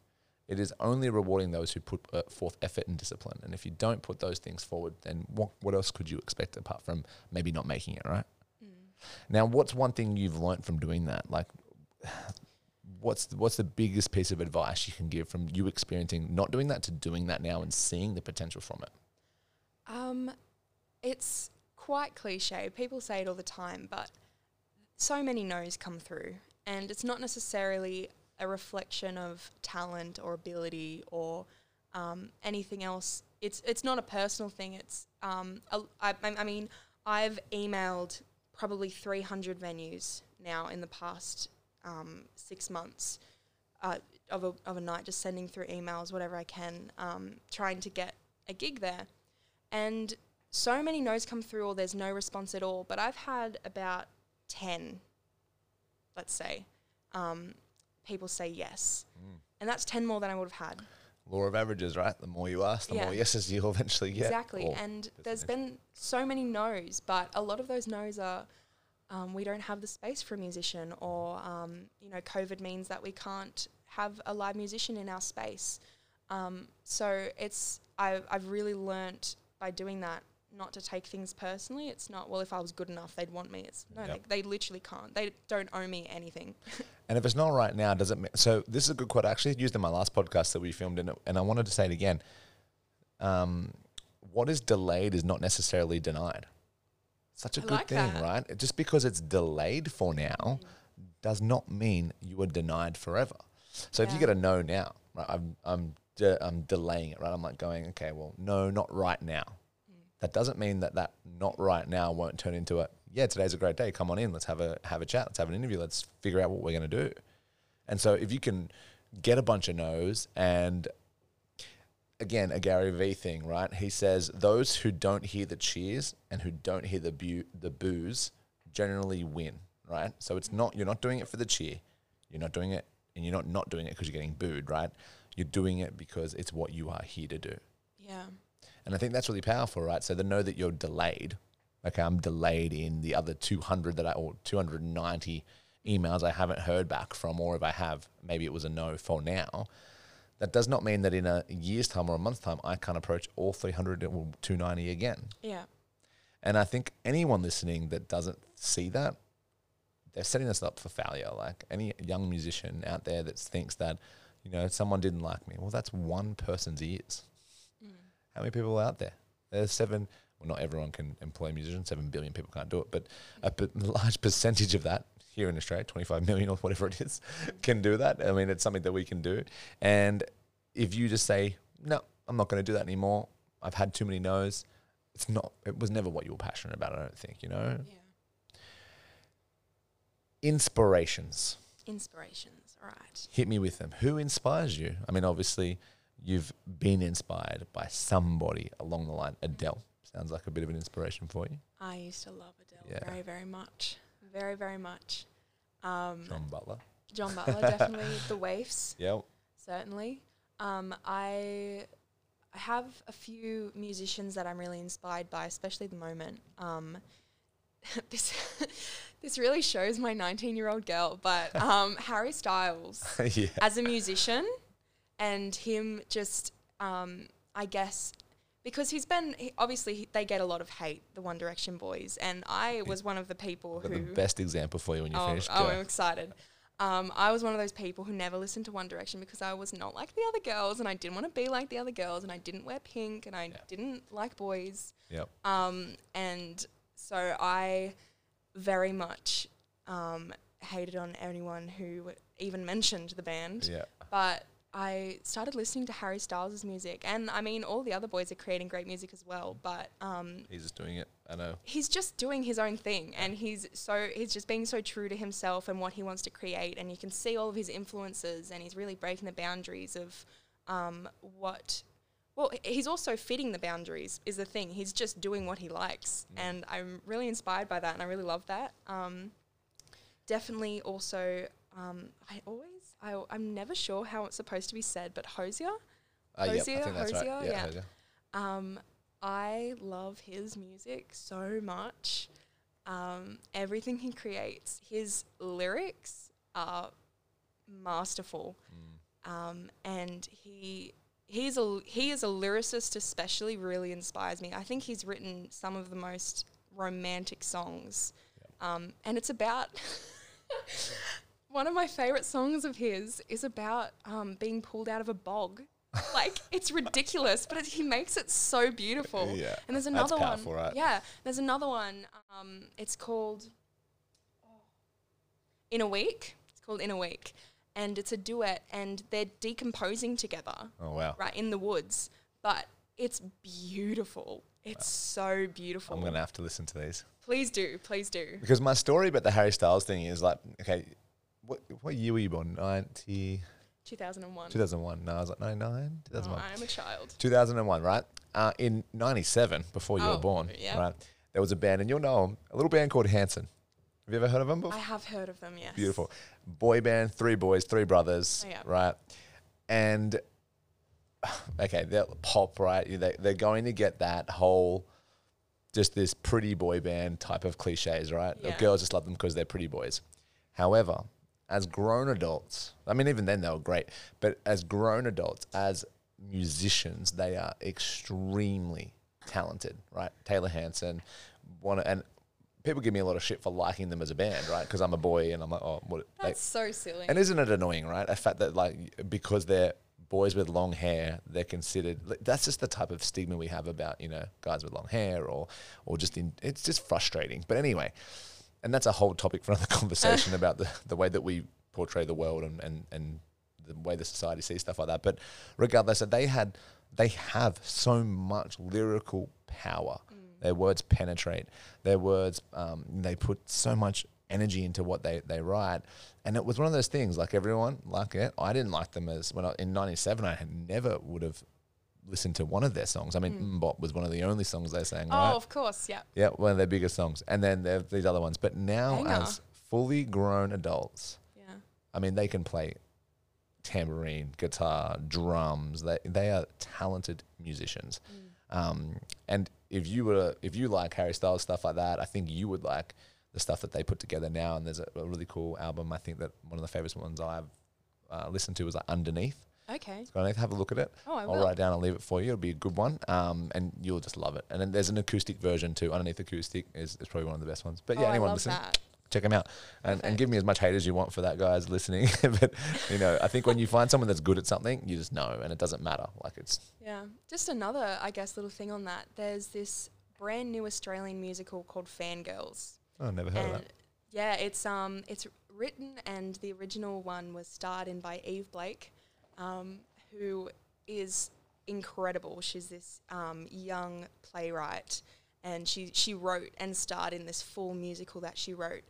S1: It is only rewarding those who put uh, forth effort and discipline. And if you don't put those things forward, then what, what else could you expect apart from maybe not making it, right?
S2: Mm.
S1: Now, what's one thing you've learnt from doing that? Like, what's the, what's the biggest piece of advice you can give from you experiencing not doing that to doing that now and seeing the potential from it?
S2: Um, it's quite cliche. People say it all the time, but so many no's come through, and it's not necessarily a reflection of talent or ability or um, anything else. It's it's not a personal thing. It's um, a, I, I I mean, I've emailed probably 300 venues now in the past um, six months uh, of a of a night, just sending through emails, whatever I can, um, trying to get a gig there and so many no's come through or there's no response at all but i've had about 10 let's say um, people say yes and that's 10 more than i would have had
S1: Law of averages, right? The more you ask, the
S2: Yeah.
S1: more yeses you'll eventually get.
S2: exactly and there's been so many no's but a lot of those no's are um, we don't have the space for a musician or um, you know covid means that we can't have a live musician in our space um, so it's I've, I've really learnt by doing that not to take things personally it's not well if i was good enough they'd want me it's no
S1: Yep.
S2: they, they literally can't they don't owe me anything
S1: And if it's not right now, does it? ma- So this is a good quote. I actually used in my last podcast that we filmed, in it, and I wanted to say it again. Um, what is delayed is not necessarily denied. Such a
S2: I
S1: good
S2: like
S1: thing,
S2: that.
S1: right? Just because it's delayed for now does not mean you are denied forever. So if you get a no now, right? I'm I'm de- I'm delaying it, right? I'm like going, okay, well, no, not right now. Mm. That doesn't mean that that not right now won't turn into a yeah. Today's a great day. Come on in. Let's have a have a chat. Let's have an interview. Let's figure out what we're going to do. And so if you can get a bunch of no's and again a Gary Vee thing, right? He says those who don't hear the cheers and who don't hear the bu- the boos generally win, right? So it's not you're not doing it for the cheer. You're not doing it and you're not not doing it because you're getting booed, right? You're doing it because it's what you are here to do.
S2: yeah
S1: And I think that's really powerful, right? So to know that you're delayed, okay, I'm delayed in the other 200 that I, or 290 emails I haven't heard back from, or if I have, maybe it was a no for now. That does not mean that in a year's time or a month's time, I can't approach all 300 or 290 again.
S2: yeah
S1: And I think anyone listening that doesn't see that, they're setting us up for failure. Like any young musician out there that thinks that, you know, someone didn't like me. Well, that's one person's ears. Mm. How many people are out there? There's seven. Well, not everyone can employ musicians. Seven billion people can't do it, but a p- large percentage of that here in Australia, 25 million or whatever it is, can do that. I mean, it's something that we can do. And if you just say, no, I'm not going to do that anymore. I've had too many no's. It's not. It was never what you were passionate about. I don't think. You know.
S2: yeah
S1: Inspirations.
S2: inspirations all right
S1: Hit me with them. Who inspires you? I mean, obviously, you've been inspired by somebody along the line. Adele sounds like a bit of an inspiration for you.
S2: i used to love adele
S1: Yeah.
S2: very very much very very much um,
S1: John Butler.
S2: John Butler, definitely the waifs,
S1: Yep.
S2: certainly. Um, I I have a few musicians that I'm really inspired by, especially at the moment. Um, this this really shows my 19 year old girl, but um, Harry Styles
S1: yeah.
S2: as a musician and him just um, I guess because he's been he, obviously he, they get a lot of hate the One Direction boys and I was one of the people who
S1: the best example for you when you
S2: oh,
S1: finish.
S2: oh,
S1: Go.
S2: I'm excited. Um, I was one of those people who never listened to One Direction because I was not like the other girls and I didn't want to be like the other girls and I didn't wear pink and I didn't like boys.
S1: Yep.
S2: Um, and so I very much um, hated on anyone who even mentioned the band.
S1: Yeah.
S2: But I started listening to Harry Styles' music, and I mean, all the other boys are creating great music as well. But um,
S1: He's just doing it. I know.
S2: he's just doing his own thing, and he's so he's just being so true to himself and what he wants to create. And you can see all of his influences, and he's really breaking the boundaries of um, what. Well, he's also fitting the boundaries. Is the thing. He's just doing what he likes, and I'm really inspired by that, and I really love that. Um, definitely, also, um, I always. I, I'm never sure how it's supposed to be said, but Hozier.
S1: Uh, yep, I
S2: Hozier,
S1: think that's right. Yeah.
S2: yeah.
S1: Hozier.
S2: Um, I love his music so much. Um, everything he creates, his lyrics are masterful, um, and he he's a he is a lyricist. Especially, really inspires me. I think he's written some of the most romantic songs, um, and it's about. One of my favorite songs of his is about um, being pulled out of a bog. like it's ridiculous, but it, he makes it so beautiful.
S1: Yeah,
S2: And there's another one.
S1: right?
S2: Yeah, there's another one. Um, it's called In a Week. It's called In a Week, and it's a duet, and they're decomposing together,
S1: Oh wow.
S2: right in the woods. But it's beautiful. It's so beautiful.
S1: I'm gonna have to listen to these
S2: please do, please do.
S1: because my story about the Harry Styles thing is like, okay, what what year were you born? 90,
S2: 2001.
S1: 2001. No, I was like 99,
S2: Oh,
S1: 2001.
S2: I am a child.
S1: 2001, right? Uh, in 97, before you
S2: Oh,
S1: were born,
S2: yeah.
S1: right? There was a band, and you'll know them, a little band called Hanson. Have you ever heard of them before?
S2: I have heard of them. Yes.
S1: Beautiful. Boy band, three boys, three brothers,
S2: Oh, yeah.
S1: right? And okay, they're pop, right? They, they're going to get that whole, just this pretty boy band type of cliches, right?
S2: Yeah.
S1: The girls just love them because they're pretty boys. However, as grown adults, I mean, even then they were great, but as grown adults, as musicians, they are extremely talented, right? Taylor Hanson, one, and people give me a lot of shit for liking them as a band, right? Because I'm a boy and I'm like, oh, what? they-
S2: That's so silly.
S1: and isn't it annoying, right? The fact that like because they're boys with long hair, they're considered. That's just the type of stigma we have about you know guys with long hair, or or just in. It's just frustrating. But anyway, and that's a whole topic for another conversation about the the way that we portray the world and and and the way the society sees stuff like that. But regardless, they had they have so much lyrical power. Their words penetrate. Their words, um, they put so much energy into what they, they write. And it was one of those things, like everyone, like it. I didn't like them as when I, in '97. I had never would have listened to one of their songs. I mean, MMMBop was one of the only songs they sang.
S2: oh,
S1: right?
S2: of course. Yeah.
S1: Yeah, one of their biggest songs. And then there are these other ones. But now,
S2: Banger.
S1: as fully grown adults,
S2: Yeah.
S1: I mean, they can play tambourine, guitar, drums. They they are talented musicians. Um, and if you were if you like Harry Styles stuff like that, I think you would like the stuff that they put together now. And there's a, a really cool album. I think that one of the favorite ones I've uh, listened to was like Underneath.
S2: Okay.
S1: So I need to have a look at it.
S2: Oh, I
S1: will
S2: I'll
S1: write it down and leave it for you. It'll be a good one, um, and you'll just love it. And then there's an acoustic version too. Underneath acoustic is, is probably one of the best ones. But yeah,
S2: oh,
S1: anyone listening,
S2: that.
S1: check them out and, and give me as much hate as you want for that guys listening but you know i think when you find someone that's good at something you just know and it doesn't matter like it's
S2: Yeah. Just another, I guess, little thing on that. There's this brand new Australian musical called Fangirls.
S1: oh, i've never heard of that
S2: yeah, it's um it's written and the original one was starred in by Yve Blake, um, who is incredible. She's this um, young playwright, and she she wrote and starred in this full musical that she wrote,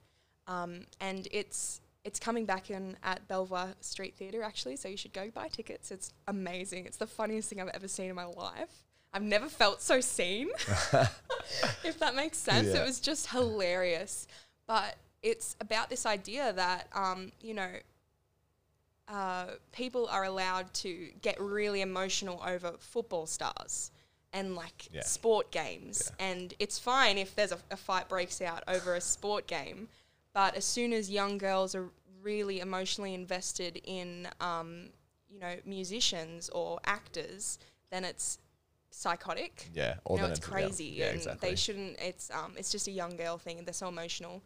S2: um, and it's it's coming back in at Belvoir Street Theatre actually. So you should go buy tickets. It's amazing. It's the funniest thing I've ever seen in my life. I've never felt so seen, if that makes sense.
S1: Yeah.
S2: It was just hilarious. But it's about this idea that, um, you know, uh, people are allowed to get really emotional over football stars and like
S1: Yeah.
S2: sport games. And it's fine if there's a, a fight breaks out over a sport game. But as soon as young girls are really emotionally invested in, um, you know, musicians or actors, then it's psychotic
S1: yeah or
S2: no, it's
S1: yeah,
S2: crazy,
S1: yeah
S2: and
S1: exactly
S2: they shouldn't. It's um, it's just a young girl thing, and they're so emotional.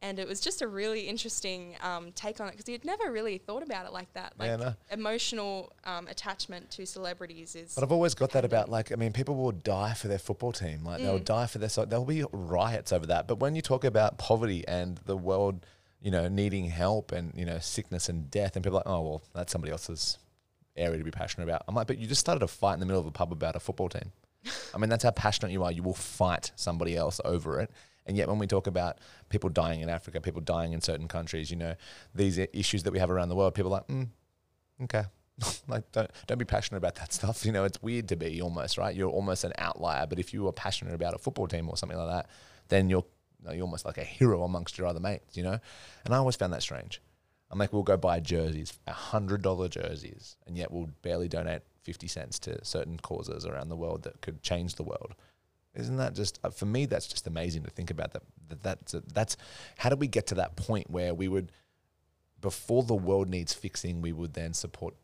S2: And it was just a really interesting um, take on it because you'd never really thought about it like that. Like
S1: Yeah, no.
S2: emotional um, attachment to celebrities is.
S1: But I've always got that about like I mean people will die for their football team like
S2: Mm.
S1: they'll die for their so there'll be riots over that but when you talk about poverty and the world you know needing help and you know sickness and death and people are like oh well that's somebody else's area to be passionate about I'm like but you just started a fight in the middle of a pub about a football team I mean that's how passionate you are you will fight somebody else over it and yet when we talk about people dying in Africa people dying in certain countries you know these issues that we have around the world people are like mm, okay. Like don't don't be passionate about that stuff. You know it's weird to be almost right? You're almost an outlier. But if you are passionate about a football team or something like that then you're you're almost like a hero amongst your other mates you know? And i always found that strange. I'm like we'll go buy jerseys hundred dollar jerseys and yet we'll barely donate 50 cents to certain causes around the world that could change the world isn't that just uh, for me that's just amazing to think about that, that that's that's how did we get to that point where we would before the world needs fixing we would then support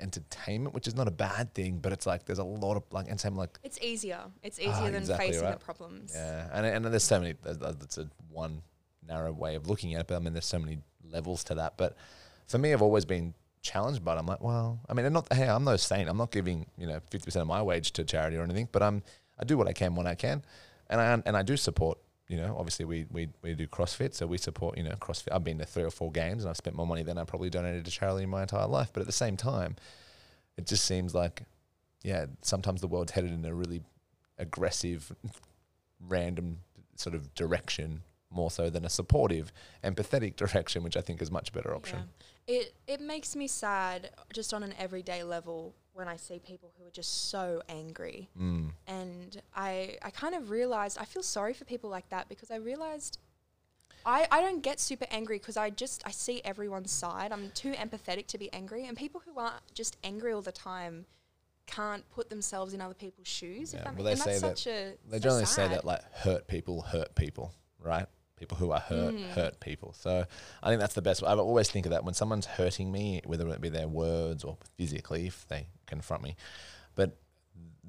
S1: entertainment which is not a bad thing but it's like there's a lot of like and same like
S2: it's easier. It's easier
S1: Ah,
S2: than
S1: exactly
S2: facing
S1: right.
S2: the problems.
S1: yeah and, and there's so many that's a one narrow way of looking at it but i mean there's so many levels to that but for me i've always been challenged but i'm like well i mean and not hey i'm no saint i'm not giving you know 50% of my wage to charity or anything but i'm i do what i can when i can. And i and i do support you know obviously we we, we do crossfit so we support you know crossfit. I've been to three or four games and i've spent more money than i probably donated to charity in my entire life. But at the same time it just seems like yeah sometimes the world's headed in a really aggressive random sort of direction more so than a supportive empathetic direction which i think is much better option.
S2: Yeah. It it makes me sad just on an everyday level when I see people who are just so angry.
S1: mm.
S2: And I I kind of realized I feel sorry for people like that because I realized I, I don't get super angry because I just I see everyone's side. I'm too empathetic to be angry, and people who aren't just angry all the time can't put themselves in other people's shoes.
S1: Yeah,
S2: if that
S1: well, they
S2: and that's
S1: say that-
S2: such a
S1: they
S2: so
S1: generally say that like hurt people hurt people right people who are hurt
S2: Mm.
S1: hurt people. So i think that's the best i always think of that when someone's hurting me whether it be their words or physically if they confront me. But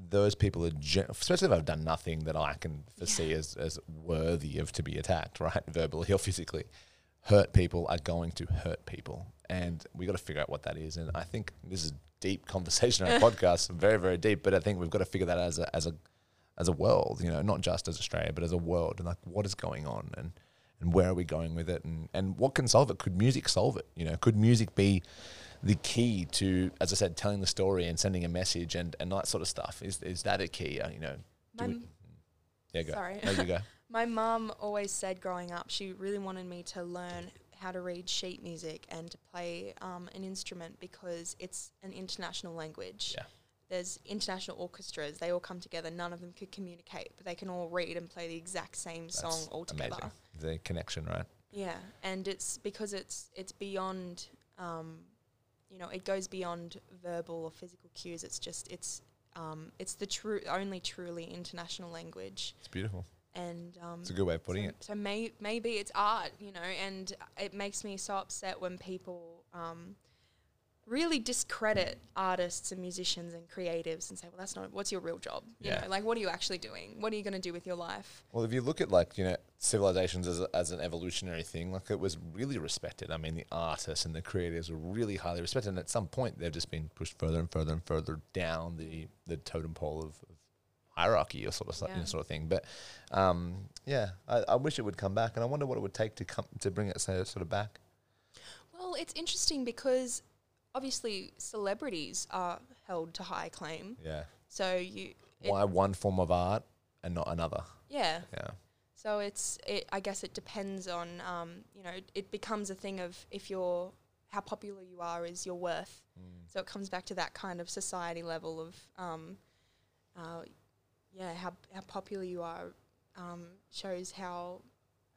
S1: those people are gen- especially if i've done nothing that i can foresee as, as worthy of to be attacked right verbally or physically. Hurt people are going to hurt people. And we got to figure out what that is. And i think this is a deep conversation on our podcast very very deep but i think we've got to figure that out as a, as a as a world, you know, not just as Australia, but as a world, and like what is going on, and and where are we going with it, and and what can solve it? Could music solve it? You know, could music be the key to, as I said, telling the story and sending a message and and that sort of stuff? Is is that a key? Uh, you know, we- yeah, go.
S2: sorry.
S1: No, you go.
S2: My mum always said growing up, she really wanted me to learn how to read sheet music and to play um, an instrument because it's an international language.
S1: Yeah.
S2: There's international orchestras, they all come together. None of them could communicate, but they can all read and play the exact same song all together.
S1: amazing. The connection, right?
S2: Yeah, and it's because it's it's beyond, um, you know, it goes beyond verbal or physical cues. It's just it's um, it's the true only truly international language,
S1: It's beautiful.
S2: and um,
S1: It's a good way of putting
S2: so,
S1: it.
S2: So may, maybe it's art, you know, and it makes me so upset when people um, really discredit artists and musicians and creatives and say, well, that's not, what's your real job? You
S1: Yeah.
S2: know, like, what are you actually doing? What are you going to do with your life?
S1: Well, if you look at like you know civilizations as, a, as an evolutionary thing, like it was really respected. I mean, the artists and the creatives were really highly respected, and at some point they've just been pushed further and further and further down the the totem pole of, of hierarchy or sort of stuff, you know, sort of thing. But um, yeah, I, I wish it would come back, and I wonder what it would take to come to bring it so, sort of back.
S2: Well, it's interesting because obviously celebrities are held to high claim.
S1: Yeah,
S2: So you,
S1: why one form of art and not another?
S2: yeah.
S1: Yeah,
S2: So it's it. I guess it depends on um, you know it becomes a thing of if you're how popular you are is your worth. So it comes back to that kind of society level of um, uh, yeah how how popular you are um, shows how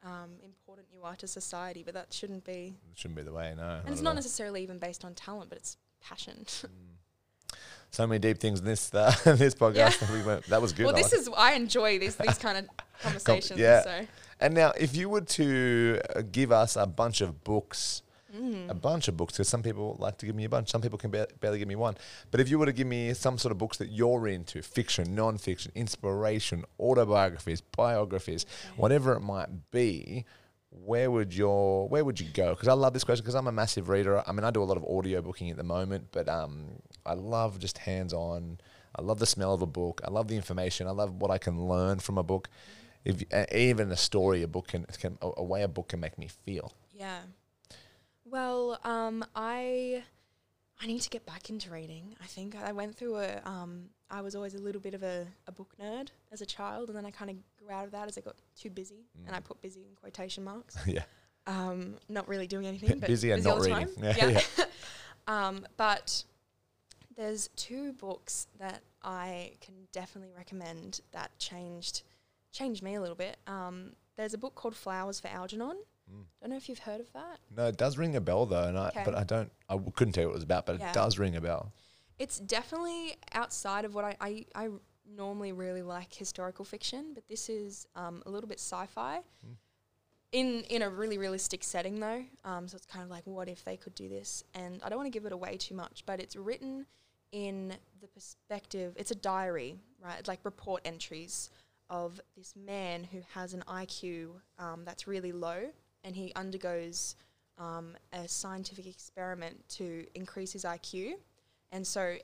S2: um, important you are to society. But that shouldn't be,
S1: it shouldn't be the way. No,
S2: and it's not
S1: all.
S2: necessarily even based on talent, but it's passion.
S1: so many deep things in this uh, this podcast.
S2: Yeah.
S1: that we went, that was good.
S2: well,
S1: I
S2: this
S1: like
S2: is I enjoy these these kind of conversations.
S1: yeah.
S2: So
S1: And now, if you were to uh, give us a bunch of books,
S2: Mm.
S1: a bunch of books, because some people like to give me a bunch, some people can ba- barely give me one. But if you were to give me some sort of books that you're into, fiction, non-fiction, inspiration, autobiographies, biographies, whatever it might be, where would your where would you go? Because I love this question because I'm a massive reader. I mean, I do a lot of audio booking at the moment, but um, I love just hands on. I love the smell of a book. I love the information. I love what I can learn from a book. If uh, even a story, a book can, can a, a way a book can make me feel.
S2: Yeah. Well, um, I I need to get back into reading. I think I went through a um, I was always a little bit of a, a book nerd as a child, and then I kind of grew out of that as I got too busy,
S1: Mm.
S2: and I put busy in quotation marks.
S1: yeah,
S2: Um, not really doing anything, but
S1: busy and not
S2: all the
S1: reading.
S2: time.
S1: Yeah,
S2: um, but there's two books that I can definitely recommend that changed changed me a little bit. Um, there's a book called Flowers for Algernon.
S1: Mm.
S2: Don't know if you've heard of that.
S1: No, it does ring a bell though, and I,
S2: Okay.
S1: but I don't. I w- couldn't tell you what it was about, but
S2: Yeah.
S1: it does ring a bell.
S2: It's definitely outside of what I, I, I normally really like historical fiction, but this is um, a little bit sci-fi.
S1: Mm.
S2: In, in a really realistic setting though, um, so it's kind of like, what if they could do this? And I don't want to give it away too much, but it's written in the perspective. It's a diary, right? It's like report entries of this man who has an IQ um, that's really low, and he undergoes um, a scientific experiment to increase his IQ. And so,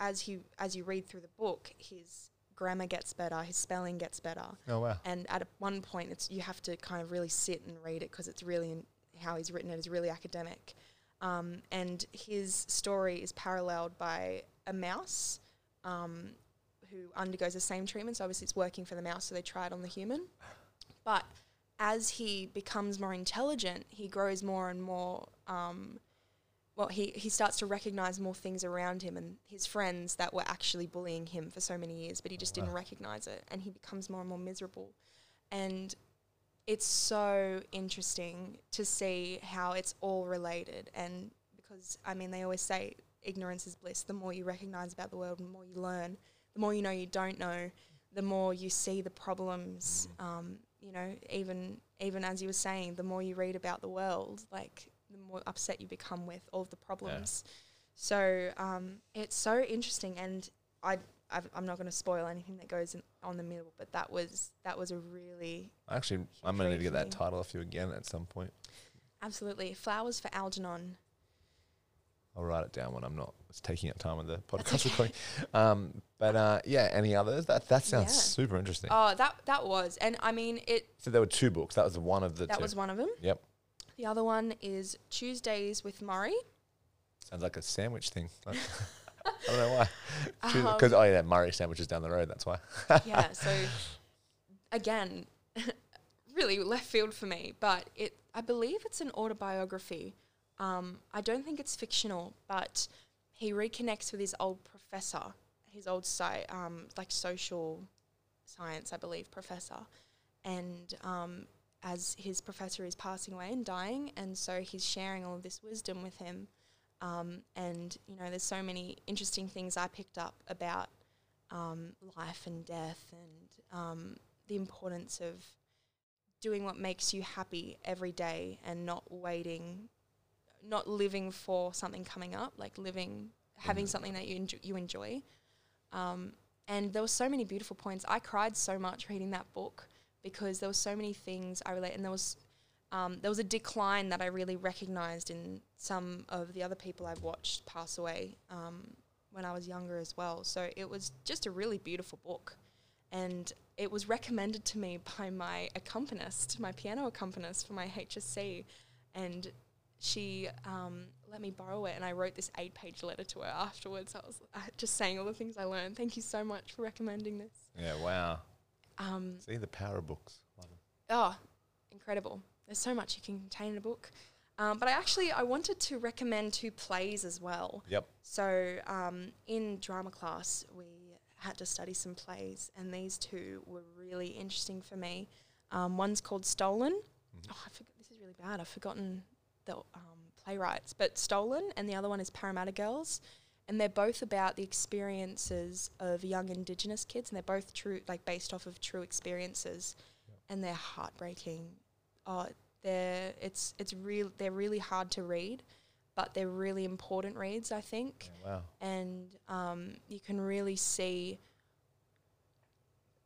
S2: as he as you read through the book, his grammar gets better, his spelling gets better,
S1: Oh wow!
S2: and at one point, it's you have to kind of really sit and read it because it's really in, how he's written it is really academic. Um, and his story is paralleled by a mouse um, who undergoes the same treatment. So obviously, it's working for the mouse, so they try it on the human. But as he becomes more intelligent, he grows more and more. Um, well, he, he starts to recognize more things around him and his friends that were actually bullying him for so many years, but he just didn't recognize it. And he becomes more and more miserable. And it's so interesting to see how it's all related. And because, I mean, they always say ignorance is bliss. The more you recognize about the world, the more you learn, the more you know you don't know, the more you see the problems. Um, you know, even even as you were saying, the more you read about the world, like the more upset you become with all of the problems. Yeah. So um, it's so interesting, and I I've, I'm not going to spoil anything that goes in, on the middle, but that was that was a really
S1: Actually, I'm need to get that title off you again at some point.
S2: absolutely flowers for Algernon.
S1: I'll write it down when I'm not it's taking up time with the podcast recording. Um, but uh, yeah, any others? That that sounds
S2: Yeah.
S1: super interesting.
S2: Oh, that that was, and I mean it.
S1: so there were two books. That was one of the
S2: That
S1: two.
S2: was one of them.
S1: Yep.
S2: The other one is Tuesdays with Morrie.
S1: Sounds like a sandwich thing. I don't know why.
S2: Um,
S1: Because oh yeah, Murray sandwiches down the road. That's why.
S2: yeah. So again, really left field for me, but it. I believe it's an autobiography. Um, I don't think it's fictional, but he reconnects with his old professor, his old sci- um, like social science, I believe, professor, and um, as his professor is passing away and dying, and so he's sharing all of this wisdom with him. Um, and you know, there's so many interesting things I picked up about um, life and death and um, the importance of doing what makes you happy every day and not waiting, not living for something coming up, like living, having
S1: Mhm.
S2: something that you enjo- you enjoy. Um, and there were so many beautiful points. I cried so much reading that book because there were so many things I relate, and there was um, there was a decline that I really recognized in some of the other people I've watched pass away um, when I was younger as well. So it was just a really beautiful book. And it was recommended to me by my accompanist, my piano accompanist for my HSC. And she um, let me borrow it. And I wrote this eight page letter to her afterwards. I was uh, just saying all the things I learned. Thank you so much for recommending this.
S1: Yeah. Wow.
S2: Um,
S1: See the power of books.
S2: Oh, incredible. There's so much you can contain in a book. Um, but I actually I wanted to recommend two plays as well.
S1: Yep.
S2: So um, in drama class we had to study some plays, and these two were really interesting for me. Um, one's called Stolen.
S1: Mhm.
S2: Oh, I forgot. This is really bad. I've forgotten the um, playwrights, but Stolen, and the other one is Parramatta Girls, and they're both about the experiences of young Indigenous kids, and they're both true, like based off of true experiences, and they're heartbreaking. Oh, they're it's it's real. They're really hard to read, but they're really important reads, I think
S1: Yeah, wow.
S2: and um, you can really see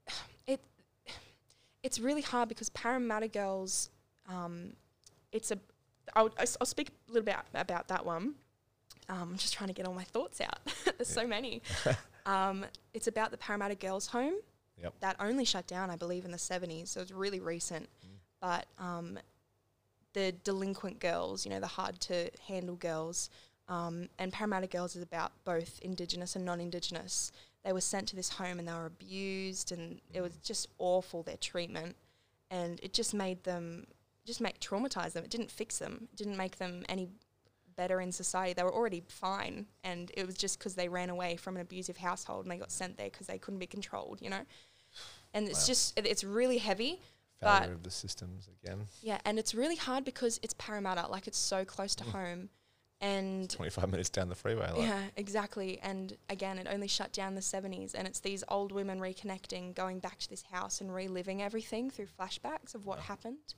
S2: it. It's really hard because Parramatta Girls, um, it's a. I'll, I'll speak a little bit about that one. Um, I'm just trying to get all my thoughts out. There's so many. um, it's about the Parramatta Girls' Home
S1: Yep.
S2: that only shut down, I believe, in the 70s. So it's really recent. But um, the delinquent girls, you know, the hard to handle girls, um, and Parramatta Girls is about both Indigenous and non Indigenous. They were sent to this home and they were abused, and it was just awful, their treatment. And it just made them, just make traumatized them. It didn't fix them, it didn't make them any better in society. They were already fine, and it was just because they ran away from an abusive household and they got sent there because they couldn't be controlled, you know. And it's
S1: Wow.
S2: just it, it's really heavy,
S1: Failure
S2: but
S1: of the systems again.
S2: yeah, and it's really hard because it's Parramatta, like it's so close to mm. home, and
S1: 25 minutes down the freeway. Like,
S2: yeah, exactly. And again, it only shut down the 70s. And it's these old women reconnecting, going back to this house and reliving everything through flashbacks of what
S1: Yeah.
S2: happened.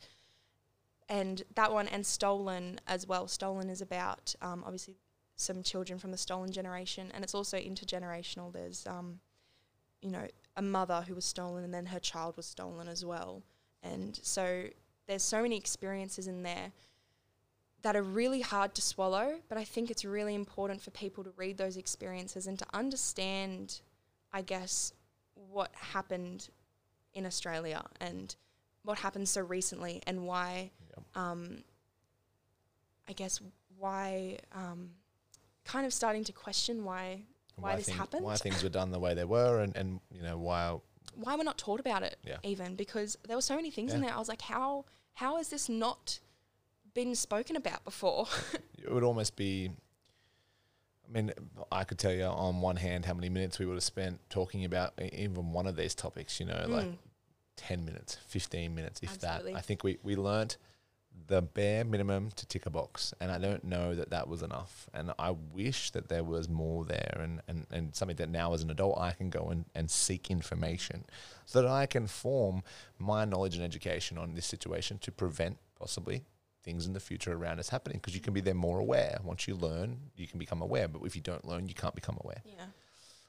S2: And that one, and Stolen as well. Stolen is about um, obviously some children from the stolen generation. And it's also intergenerational. There's, um, you know, a mother who was stolen and then her child was stolen as well. And so there's so many experiences in there that are really hard to swallow, but I think it's really important for people to read those experiences and to understand, I guess, what happened in Australia and what happened so recently and why, Um, I guess, why, um, kind of starting to question why why this
S1: thing-
S2: happened.
S1: Why things were done the way they were, and, and you know why.
S2: why we're not taught about it
S1: Yeah.
S2: even because there were so many things in there. I was like, how how has this not been spoken about before?
S1: It would almost be. I mean, I could tell you on one hand how many minutes we would have spent talking about even one of these topics. You know, like
S2: Mm.
S1: 10 minutes, 15 minutes, if
S2: Absolutely.
S1: that. I think we, we learnt the bare minimum to tick a box. And I don't know that that was enough. And I wish that there was more there and, and, and something that now as an adult I can go and, and seek information so that I can form my knowledge and education on this situation to prevent possibly things in the future around us happening because you can be then more aware. Once you learn, you can become aware. But if you don't learn, you can't become aware.
S2: yeah.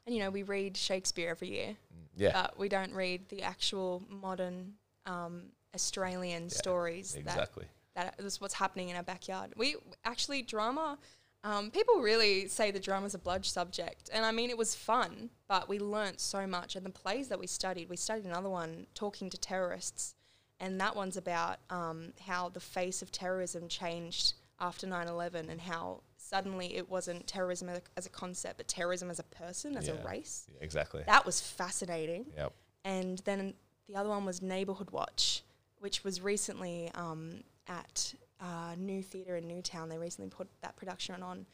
S2: And you know, we read Shakespeare every year,
S1: Yeah,
S2: but we don't read the actual modern um, Australian stories
S1: exactly.
S2: that is what's happening in our backyard. We actually drama. Um, people really say the drama's a bludge subject, and I mean it was fun, but we learnt so much. And the plays that we studied, we studied another one, talking to terrorists, and that one's about um, how the face of terrorism changed after 9/11, and how suddenly it wasn't terrorism as a, as a concept, but terrorism as a person, as
S1: Yeah.
S2: a race.
S1: Yeah, exactly.
S2: That was fascinating
S1: Yep.
S2: and then the other one was Neighborhood Watch, which was recently um, at uh, New Theatre in Newtown. They recently put that production on,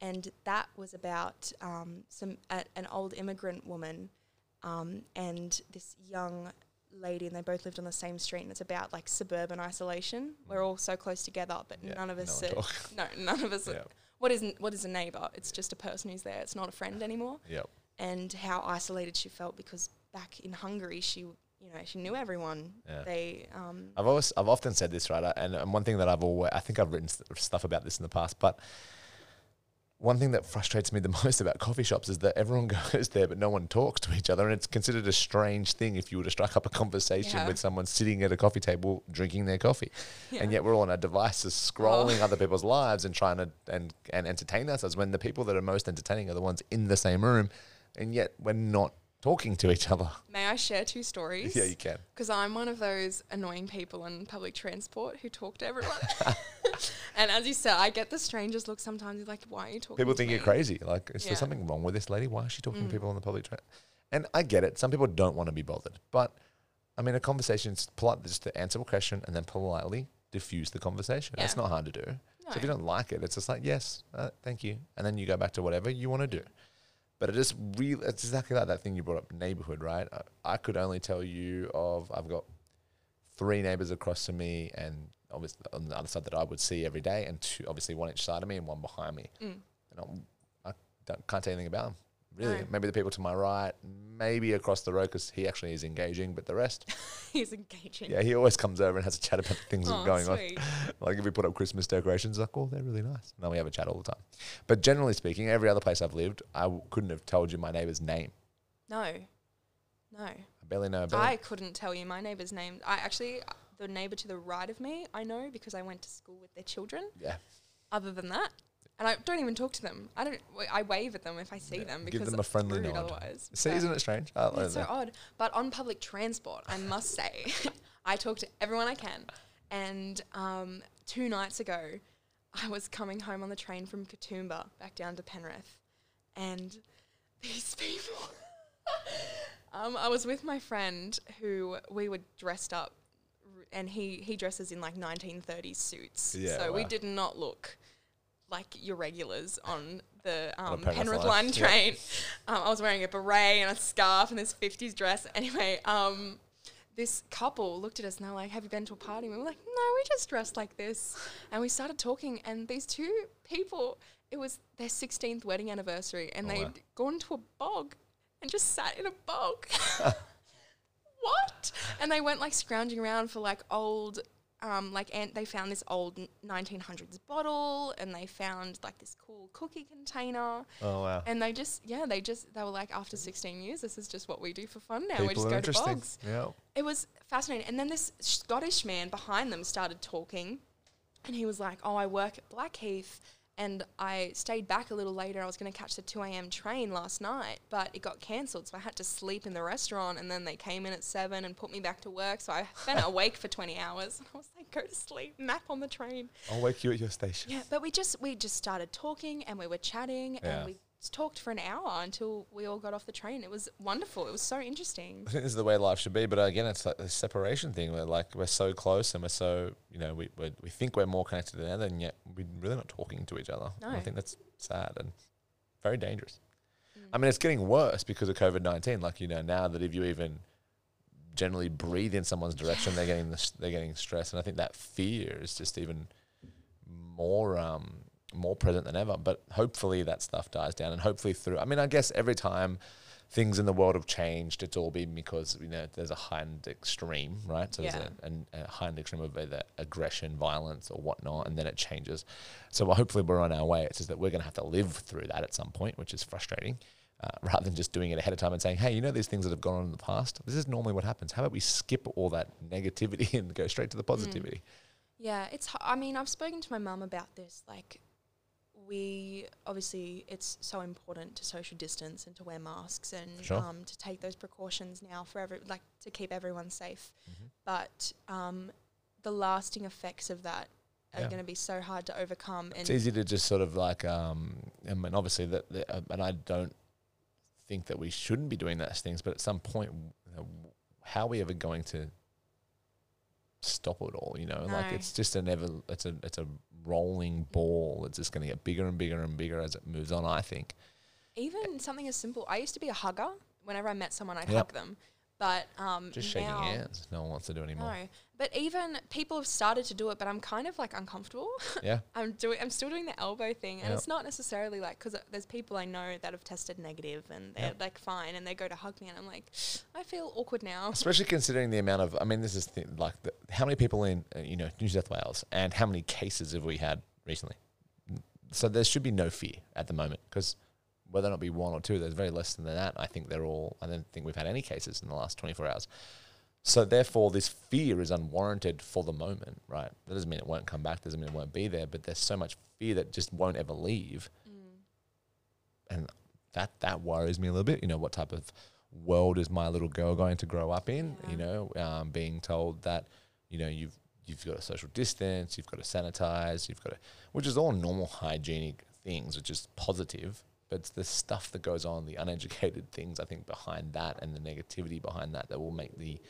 S2: and that was about um, some an old immigrant woman um, and this young lady, and they both lived on the same street. And it's about like suburban isolation. We're all so close together, but
S1: Yeah,
S2: none of us
S1: no
S2: are, no, none of us.
S1: Yeah.
S2: Are, what is n- what is a neighbor? It's just a person who's there. It's not a friend anymore
S1: Yep.
S2: and how isolated she felt because back in Hungary, she you know she knew everyone.
S1: Yeah.
S2: They um,
S1: I've always, I've often said this, right? And, and one thing that I've always, I think I've written st- stuff about this in the past, but one thing that frustrates me the most about coffee shops is that everyone goes there, but no one talks to each other, and it's considered a strange thing if you were to strike up a conversation
S2: Yeah.
S1: with someone sitting at a coffee table drinking their coffee,
S2: yeah.
S1: and yet we're all on our devices scrolling other people's lives and trying to and and entertain ourselves. When the people that are most entertaining are the ones in the same room, and yet we're not talking to each other.
S2: May I share two stories?
S1: yeah, you can.
S2: Because I'm one of those annoying people in public transport who talk to everyone. and as you said, I get the strangest look sometimes. Like, why are you talking?
S1: People think
S2: me?
S1: you're crazy. Like, is
S2: Yeah.
S1: there something wrong with this lady? Why is she talking
S2: Mm.
S1: to people on the public train? And I get it. Some people don't want to be bothered. But, I mean, a conversation is polite just to answer a question and then politely diffuse the conversation. That's not hard to do. So if you don't like it, it's just like, yes, uh, thank you. And then you go back to whatever you want to do. But it is really, it's exactly like that thing you brought up, neighborhood, right? I, I could only tell you of, I've got three neighbors across from me and obviously on the other side that I would see every day and two, obviously one each side of me and one behind me.
S2: Mm.
S1: And I'm, I don't, can't tell anything about them. Really,
S2: No.
S1: maybe the people to my right, maybe across the road because he actually is engaging, but the rest,
S2: He's engaging.
S1: yeah, he always comes over and has a chat about the things that
S2: Oh,
S1: are going on. Like if we put up Christmas decorations, like, oh, they're really nice. No, we have a chat all the time. But generally speaking, every other place I've lived, I w- couldn't have told you my neighbor's name.
S2: No, no.
S1: I barely know about
S2: I couldn't tell you my neighbor's name. I actually, the neighbor to the right of me, I know because I went to school with their children.
S1: Yeah.
S2: Other than that, and I don't even talk to them. I don't. I wave at them if I see
S1: Yeah,
S2: them
S1: give
S2: because
S1: them a friendly nod.
S2: Otherwise,
S1: See,
S2: But
S1: isn't it strange? I
S2: it's so
S1: that.
S2: odd. But on public transport, I must say, I talk to everyone I can. And um, two nights ago, I was coming home on the train from Katoomba back down to Penrith, and these people. um, I was with my friend who we were dressed up, and he he dresses in like 1930s suits.
S1: Yeah,
S2: so we did not look like your regulars on the um,
S1: Penrith
S2: Penrith,
S1: line.
S2: train. Um, I was wearing a beret and a scarf and this 50s dress. Anyway, um, this couple looked at us and they're like, Have you been to a party? And we were like, No, we just dressed like this. And we started talking, and these two people, it was their 16th wedding anniversary, and
S1: Oh,
S2: they'd
S1: wow.
S2: gone to a bog and just sat in a bog. what? And they went like scrounging around for like old, um, like and they found this old 1900s bottle, and they found like this cool cookie container,
S1: Oh wow.
S2: and they just yeah they just they were like after 16 years this is just what we do for fun now we just go to bogs.
S1: Yeah.
S2: It was fascinating, and then this Scottish man behind them started talking, and he was like, "Oh, I work at Blackheath." And I stayed back a little later. I was going to catch the 2 a.m. train last night, but it got cancelled. So I had to sleep in the restaurant. And then they came in at 7 and put me back to work. So I spent awake for 20 hours. And I was like, go to sleep, nap on the train.
S1: I'll wake you at your station.
S2: Yeah, but we just we just started talking and we were chatting
S1: Yeah.
S2: and we s- talked for an hour until we all got off the train. It was wonderful. It was so interesting.
S1: I think this is the way life should be, but again, it's like the separation thing. We're like we're so close and we're so you know we we we think we're more connected than other, and yet we're really not talking to each other. And I think that's sad and very dangerous. I mean, it's getting worse because of COVID nineteen. Like you know now that if you even generally breathe in someone's direction, they're getting this, they're getting stressed, and I think that fear is just even more um more present than ever. But hopefully that stuff dies down, and hopefully through. I mean, I guess every time things in the world have changed, it's all been because you know there's a heightened extreme, right? So
S2: Yeah.
S1: there's a, an, a heightened extreme of either aggression, violence, or whatnot, and then it changes. So hopefully we're on our way. It's just that we're going to have to live through that at some point, which is frustrating. Uh, rather than just doing it ahead of time and saying, "Hey, you know these things that have gone on in the past. This is normally what happens. How about we skip all that negativity and go straight to the positivity?"
S2: Yeah, it's. I mean, I've spoken to my mum about this. Like, we obviously it's so important to social distance and to wear masks and
S1: Sure.
S2: um, to take those precautions now for every like to keep everyone safe.
S1: Mm-hmm.
S2: But um, the lasting effects of that are
S1: Yeah.
S2: going to be so hard to overcome. And
S1: It's easy to just sort of like, um, I mean, obviously that, that uh, and I don't think that we shouldn't be doing those things, but at some point, you know, how are we ever going to stop it all? You know, like it's just an ever, it's a, it's a rolling ball. It's just going to get bigger and bigger and bigger as it moves on. I think.
S2: even something as simple. I used to be a hugger. Whenever I met someone, I'd
S1: Yep.
S2: hug them. But um,
S1: Just shaking
S2: now,
S1: hands. No one wants to do anymore.
S2: No, but even people have started to do it, but I'm kind of like uncomfortable.
S1: Yeah.
S2: I'm doing. I'm still doing the elbow thing, and
S1: Yep.
S2: it's not necessarily like because there's people I know that have tested negative and they're
S1: Yep.
S2: like fine, and they go to hug me, and I'm like, I feel awkward now.
S1: Especially considering the amount of, I mean, this is th- like the, how many people in, uh, you know, New South Wales and how many cases have we had recently? So there should be no fear at the moment because whether or not it be one or two, there's very less than that. I think they're all, I don't think we've had any cases in the last 24 hours. So therefore, this fear is unwarranted for the moment, right? That doesn't mean it won't come back, doesn't mean it won't be there, but there's so much fear that just won't ever leave. And that, that worries me a little bit. You know, what type of world is my little girl going to grow up in? You know, um, being told that, you know, you've you've got to social distance, you've got to sanitize, you've got to, which is all normal hygienic things, which is positive. But it's the stuff that goes on, the uneducated things, I think, behind that and the negativity behind that that will make the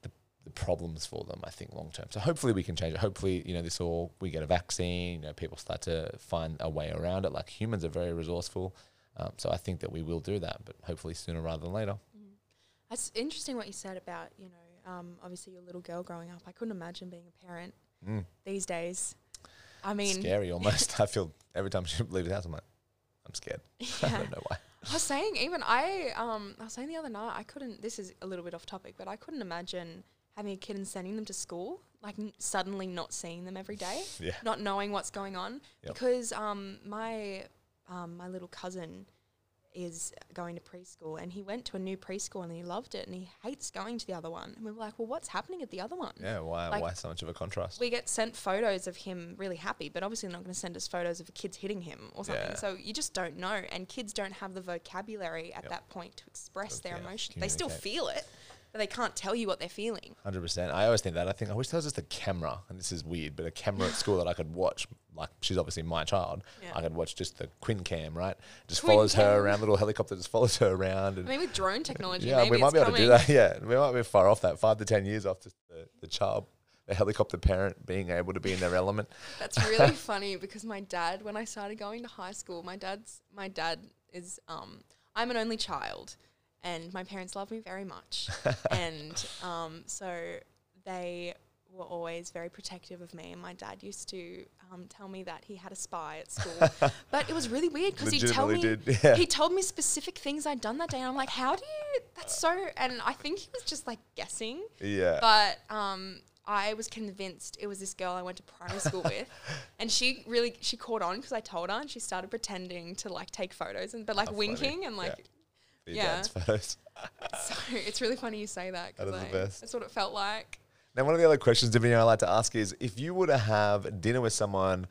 S1: the, the problems for them, I think, long term. So hopefully we can change it. Hopefully, you know, this all we get a vaccine, you know, people start to find a way around it. Like humans are very resourceful. Um, so I think that we will do that, but hopefully sooner rather than later.
S2: That's interesting what you said about you know, um, obviously your little girl growing up. I couldn't imagine being a parent
S1: Mm.
S2: these days. I mean,
S1: Scary almost. I feel every time she leaves the house, I'm like, I'm scared. I don't know why.
S2: I was saying even I um I was saying the other night I couldn't this is a little bit off topic but I couldn't imagine having a kid and sending them to school like n- suddenly not seeing them every day
S1: Yeah.
S2: not knowing what's going on
S1: Yep.
S2: because um my um my little cousin is going to preschool and he went to a new preschool and he loved it and he hates going to the other one. And we were like, well, what's happening at the other one?
S1: Yeah, why
S2: Like-
S1: why so much of a contrast?
S2: We get sent photos of him really happy, but obviously they're not going to send us photos of kids hitting him or something.
S1: Yeah.
S2: So you just don't know. And kids don't have the vocabulary at
S1: Yep.
S2: that point to express their emotions. They still feel it, but they can't tell you what they're feeling.
S1: Hundred percent. I always think that. I think I wish there was just a camera, and this is weird, but a camera at school that I could watch. Like she's obviously my child.
S2: Yeah.
S1: I could watch just the Quinn cam, right? Just
S2: Quinn
S1: follows her
S2: cam.
S1: around. Little helicopter just follows her around. And
S2: I mean, with drone technology,
S1: yeah,
S2: maybe
S1: we might be able
S2: coming.
S1: to do that. Yeah, we might be far off that. Five to ten years off just the, the child, the helicopter parent being able to be in their element.
S2: That's really funny because my dad, when I started going to high school, my dad's my dad is um I'm an only child, and my parents love me very much, and um so they were always very protective of me. And my dad used to um, tell me that he had a spy at school, but it was really weird because he'd tell me
S1: did, yeah.
S2: he told me specific things I'd done that day, and I'm like, how do you? That's so. And I think he was just like guessing.
S1: Yeah.
S2: But um, I was convinced it was this girl I went to primary school with, and she really she caught on because I told her, and she started pretending to like take photos and but like
S1: How funny.
S2: winking and like.
S1: For
S2: yeah.
S1: dad's photos.
S2: So it's really funny you say that
S1: That
S2: because
S1: the best.
S2: that's what it felt like.
S1: Now, one of the other questions, Davina, I like to ask is if you were to have dinner with someone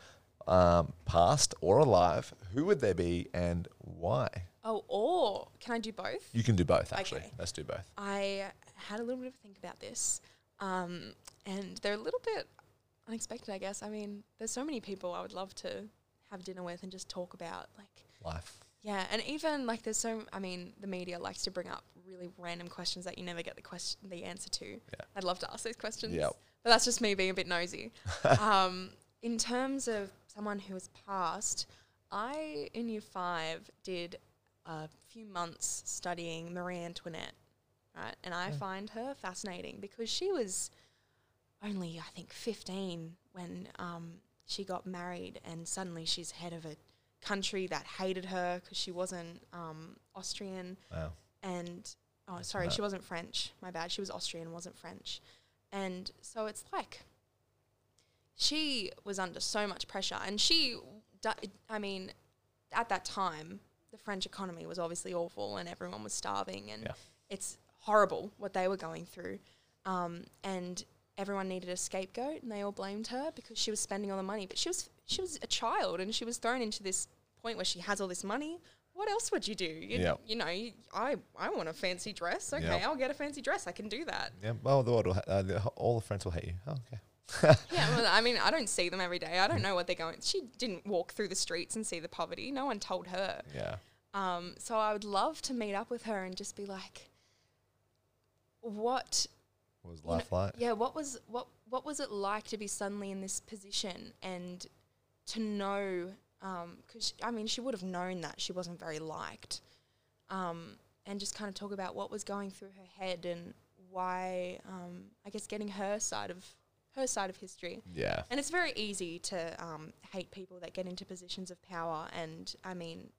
S1: um, past or alive, who would they be and why?
S2: Oh, or can I do both?
S1: You can do both, actually.
S2: Okay.
S1: Let's do both.
S2: I had a little bit of a think about this, um, and they're a little bit unexpected, I guess. I mean, there's so many people I would love to have dinner with and just talk about, like,
S1: Life.
S2: Yeah, and even like there's so. I mean, the media likes to bring up really random questions that you never get the question, the answer to.
S1: Yeah.
S2: I'd love to ask those questions.
S1: Yep.
S2: but that's just me being a bit nosy. um, in terms of someone who has passed, I in year five did a few months studying Marie Antoinette, right? And I find her fascinating because she was only, I think, 15 when um, she got married, and suddenly she's head of a country that hated her because she wasn't um, Austrian.
S1: Wow.
S2: and oh sorry
S1: that.
S2: she wasn't french. My bad. She was austrian wasn't french. And so it's like she was under so much pressure. And she i mean at that time the french economy was obviously awful and everyone was starving and
S1: Yeah.
S2: it's horrible what they were going through. Um, and everyone needed a scapegoat and they all blamed her because she was spending all the money. But she was she was a child and she was thrown into this point where she has all this money what else would you do you,
S1: Yep.
S2: you know you, i i want a fancy dress okay
S1: Yep.
S2: i'll get a fancy dress i can do that
S1: Yeah. Well, the world will ha- uh, the, all the friends will hate you. Oh, okay.
S2: yeah well, i mean i don't see them every day i don't know what they're going she didn't walk through the streets and see the poverty no one told her
S1: Yeah.
S2: um, so i would love to meet up with her and just be like what
S1: What was
S2: you know,
S1: life like?
S2: Yeah, what was what what was it like to be suddenly in this position and to know? Because I mean, she would have known that she wasn't very liked, um, and just kind of talk about what was going through her head and why. Um, I guess getting her side of her side of history.
S1: Yeah.
S2: And it's very easy to um, hate people that get into positions of power. And I mean,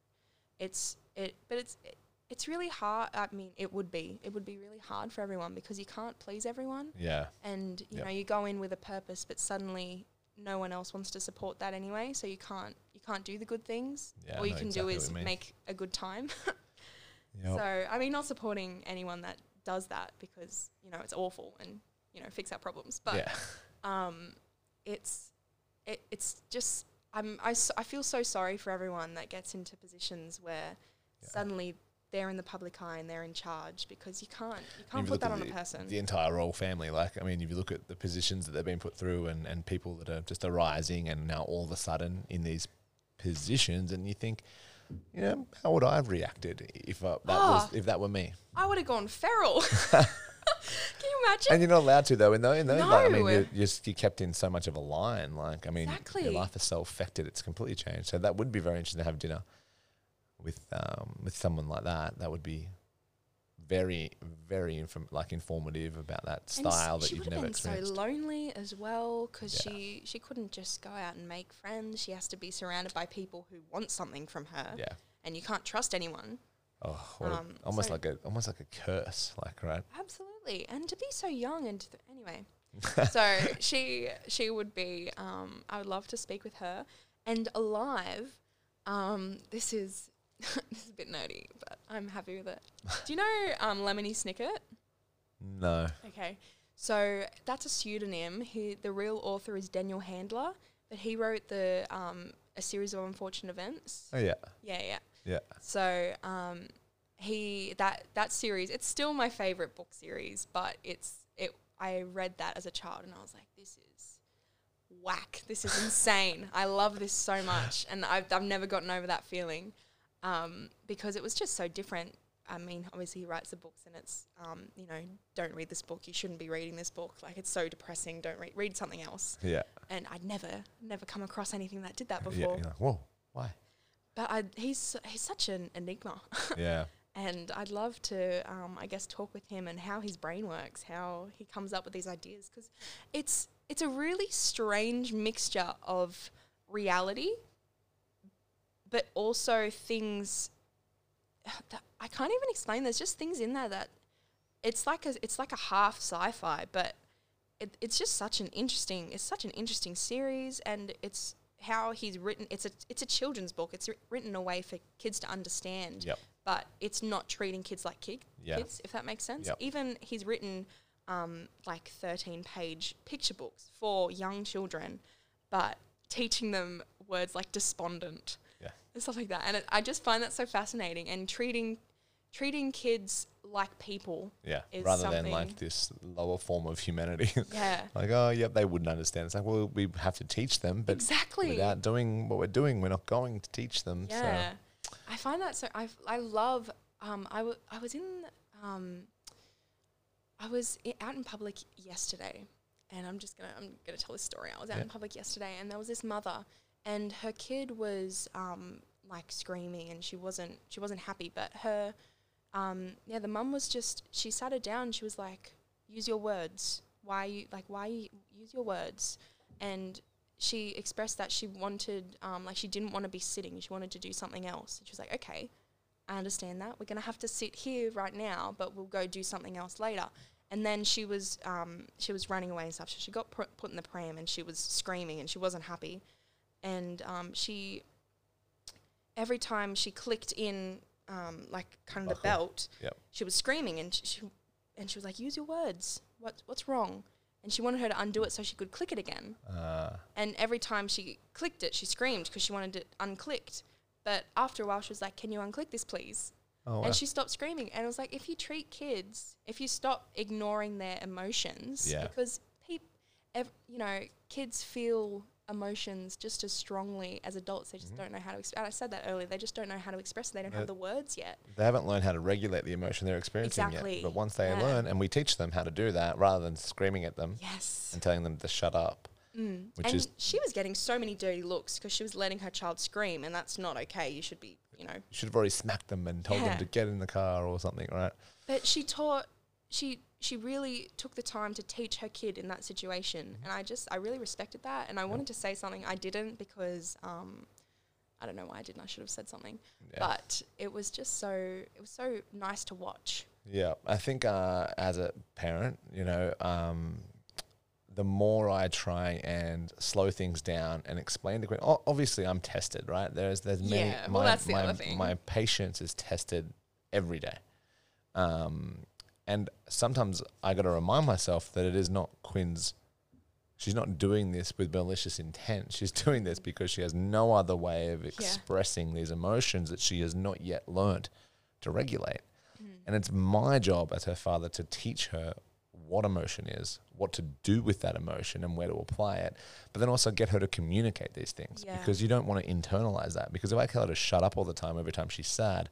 S2: it's it, but it's it, it's really hard. I mean, it would be it would be really hard for everyone because you can't please everyone,
S1: Yeah.
S2: and you
S1: Yep.
S2: know you go in with a purpose, but suddenly no one else wants to support that anyway. So you can't you can't do the good things.
S1: Yeah,
S2: All you can
S1: exactly
S2: do is make a good time.
S1: Yep.
S2: So I mean, not supporting anyone that does that because you know it's awful and you know fix our problems, but
S1: yeah.
S2: um, it's it, it's just I'm I, I feel so sorry for everyone that gets into positions where
S1: Yeah.
S2: suddenly they're in the public eye and they're in charge because you can't you can't put that
S1: at
S2: on a person.
S1: The entire royal family, like I mean, if you look at the positions that they've been put through, and and people that are just arising, and now all of a sudden in these positions, and you think, you know, how would I have reacted if uh, that was
S2: Ah.
S1: if that were me?
S2: I would have gone feral. Can you imagine?
S1: And you're not allowed to though. In those, in those like, I mean, you're, you're, you're kept in so much of a line. Like, I mean, your life is so affected; it's completely changed. So that would be very interesting to have dinner with um, with someone like that. That would be very, very inform- like informative about that
S2: And
S1: style that you've never
S2: been so lonely as well because
S1: Yeah.
S2: she she couldn't just go out and make friends. She has to be surrounded by people who want something from her,
S1: yeah.
S2: and you can't trust anyone.
S1: Oh, what a-
S2: Um,
S1: almost
S2: so-
S1: like a almost like a curse. Like right.
S2: Absolutely, and to be so young and th- anyway, so she she would be. Um, I would love to speak with her, and alive. Um, this is this is a bit nerdy, but I'm happy with it. Do you know um, Lemony Snicket?
S1: No.
S2: Okay, so that's a pseudonym. He, the real author is Daniel Handler, but he wrote the um, a series of unfortunate events.
S1: Oh yeah.
S2: Yeah, yeah.
S1: Yeah.
S2: So um, he that that series. It's still my favorite book series, but it's it. I read that as a child, and I was like, this is whack. This is insane. I love this so much, and I've I've never gotten over that feeling um, because it was just so different. I mean, obviously he writes the books, and it's um, you know, don't read this book. You shouldn't be reading this book. Like it's so depressing. Don't read. Read something else.
S1: Yeah.
S2: And I'd never never come across anything that did that before. Yeah.
S1: You're like, whoa, why?
S2: But I, he's he's such an enigma.
S1: yeah.
S2: and I'd love to, um, I guess, talk with him and how his brain works, how he comes up with these ideas, because it's it's a really strange mixture of reality, but also things that I can't even explain. There's just things in there that it's like a it's like a half sci-fi, but it, it's just such an interesting it's such an interesting series, and it's how he's written. It's a it's a children's book. It's written in a way for kids to understand
S1: Yep.
S2: but it's not treating kids like kid,
S1: Yeah.
S2: kids, if that makes sense.
S1: Yep.
S2: Even he's written um, like 13 page picture books for young children, but teaching them words like despondent. And stuff like that. And it, I just find that so fascinating. And treating treating kids like people.
S1: Yeah.
S2: Is
S1: Rather than like this lower form of humanity.
S2: Yeah.
S1: like, oh, yep, they wouldn't understand. It's like, well, we have to teach them, but
S2: exactly.
S1: without doing what we're doing, we're not going to teach them.
S2: Yeah, I find that so. I I love. Um, I, w- I was in. Um, I was i- out in public yesterday, and I'm just gonna I'm gonna tell this story. I was out
S1: Yeah.
S2: in public yesterday, and there was this mother, and her kid was um like screaming, and she wasn't she wasn't happy, but her um yeah the mum was just she sat her down. She was like, use your words. Why you like why you use your words, and she expressed that she wanted, um, like, she didn't want to be sitting. She wanted to do something else. And she was like, okay, I understand that. We're going to have to sit here right now, but we'll go do something else later. And then she was, um, she was running away and stuff. So she got put, put in the pram and she was screaming and she wasn't happy. And um, she, every time she clicked in, um, like, kind of the belt,
S1: Yep.
S2: she was screaming and she, and she was like, use your words. What, what's wrong? And she wanted her to undo it so she could click it again.
S1: Uh,
S2: And every time she clicked it, she screamed because she wanted it unclicked. But after a while, she was like, "Can you unclick this, please?"
S1: oh, wow.
S2: And she stopped screaming. And it was like, if you treat kids, if you stop ignoring their emotions,
S1: Yeah.
S2: because people, ev- you know, kids feel emotions just as strongly as adults. They just
S1: Mm-hmm.
S2: don't know how to. Exp- I said that earlier. They just don't know how to express. It. They don't
S1: Uh,
S2: have the words yet.
S1: they haven't learned how to regulate the emotion they're experiencing
S2: Exactly.
S1: yet. But once they
S2: Yeah.
S1: learn, and we teach them how to do that, rather than screaming at them
S2: Yes.
S1: and telling them to shut up,
S2: Mm.
S1: which
S2: and
S1: is
S2: she was getting so many dirty looks because she was letting her child scream, and that's not okay. You should be, you know,
S1: you should have already smacked them and told
S2: Yeah.
S1: them to get in the car or something, right?
S2: But she taught she she really took the time to teach her kid in that situation, and I just I really respected that, and I wanted to say something I didn't because um, I don't know why I didn't. I should have said something,
S1: Yeah.
S2: but it was just so it was so nice to watch.
S1: Yeah, I think uh, as a parent, you know, um, the more I try and slow things down and explain to Quinn, obviously I'm tested, right? There's there's many.
S2: Yeah, well,
S1: my,
S2: that's the
S1: my,
S2: other thing.
S1: My patience is tested every day, um, and sometimes I got to remind myself that it is not Quinn's. She's not doing this with malicious intent. She's doing this because she has no other way of expressing these emotions that she has not yet learnt to regulate. Mm. And it's my job as her father to teach her what emotion is, what to do with that emotion, and where to apply it. But then also get her to communicate these things
S2: Yeah.
S1: because you don't want to internalize that. Because if I tell her to shut up all the time every time she's sad,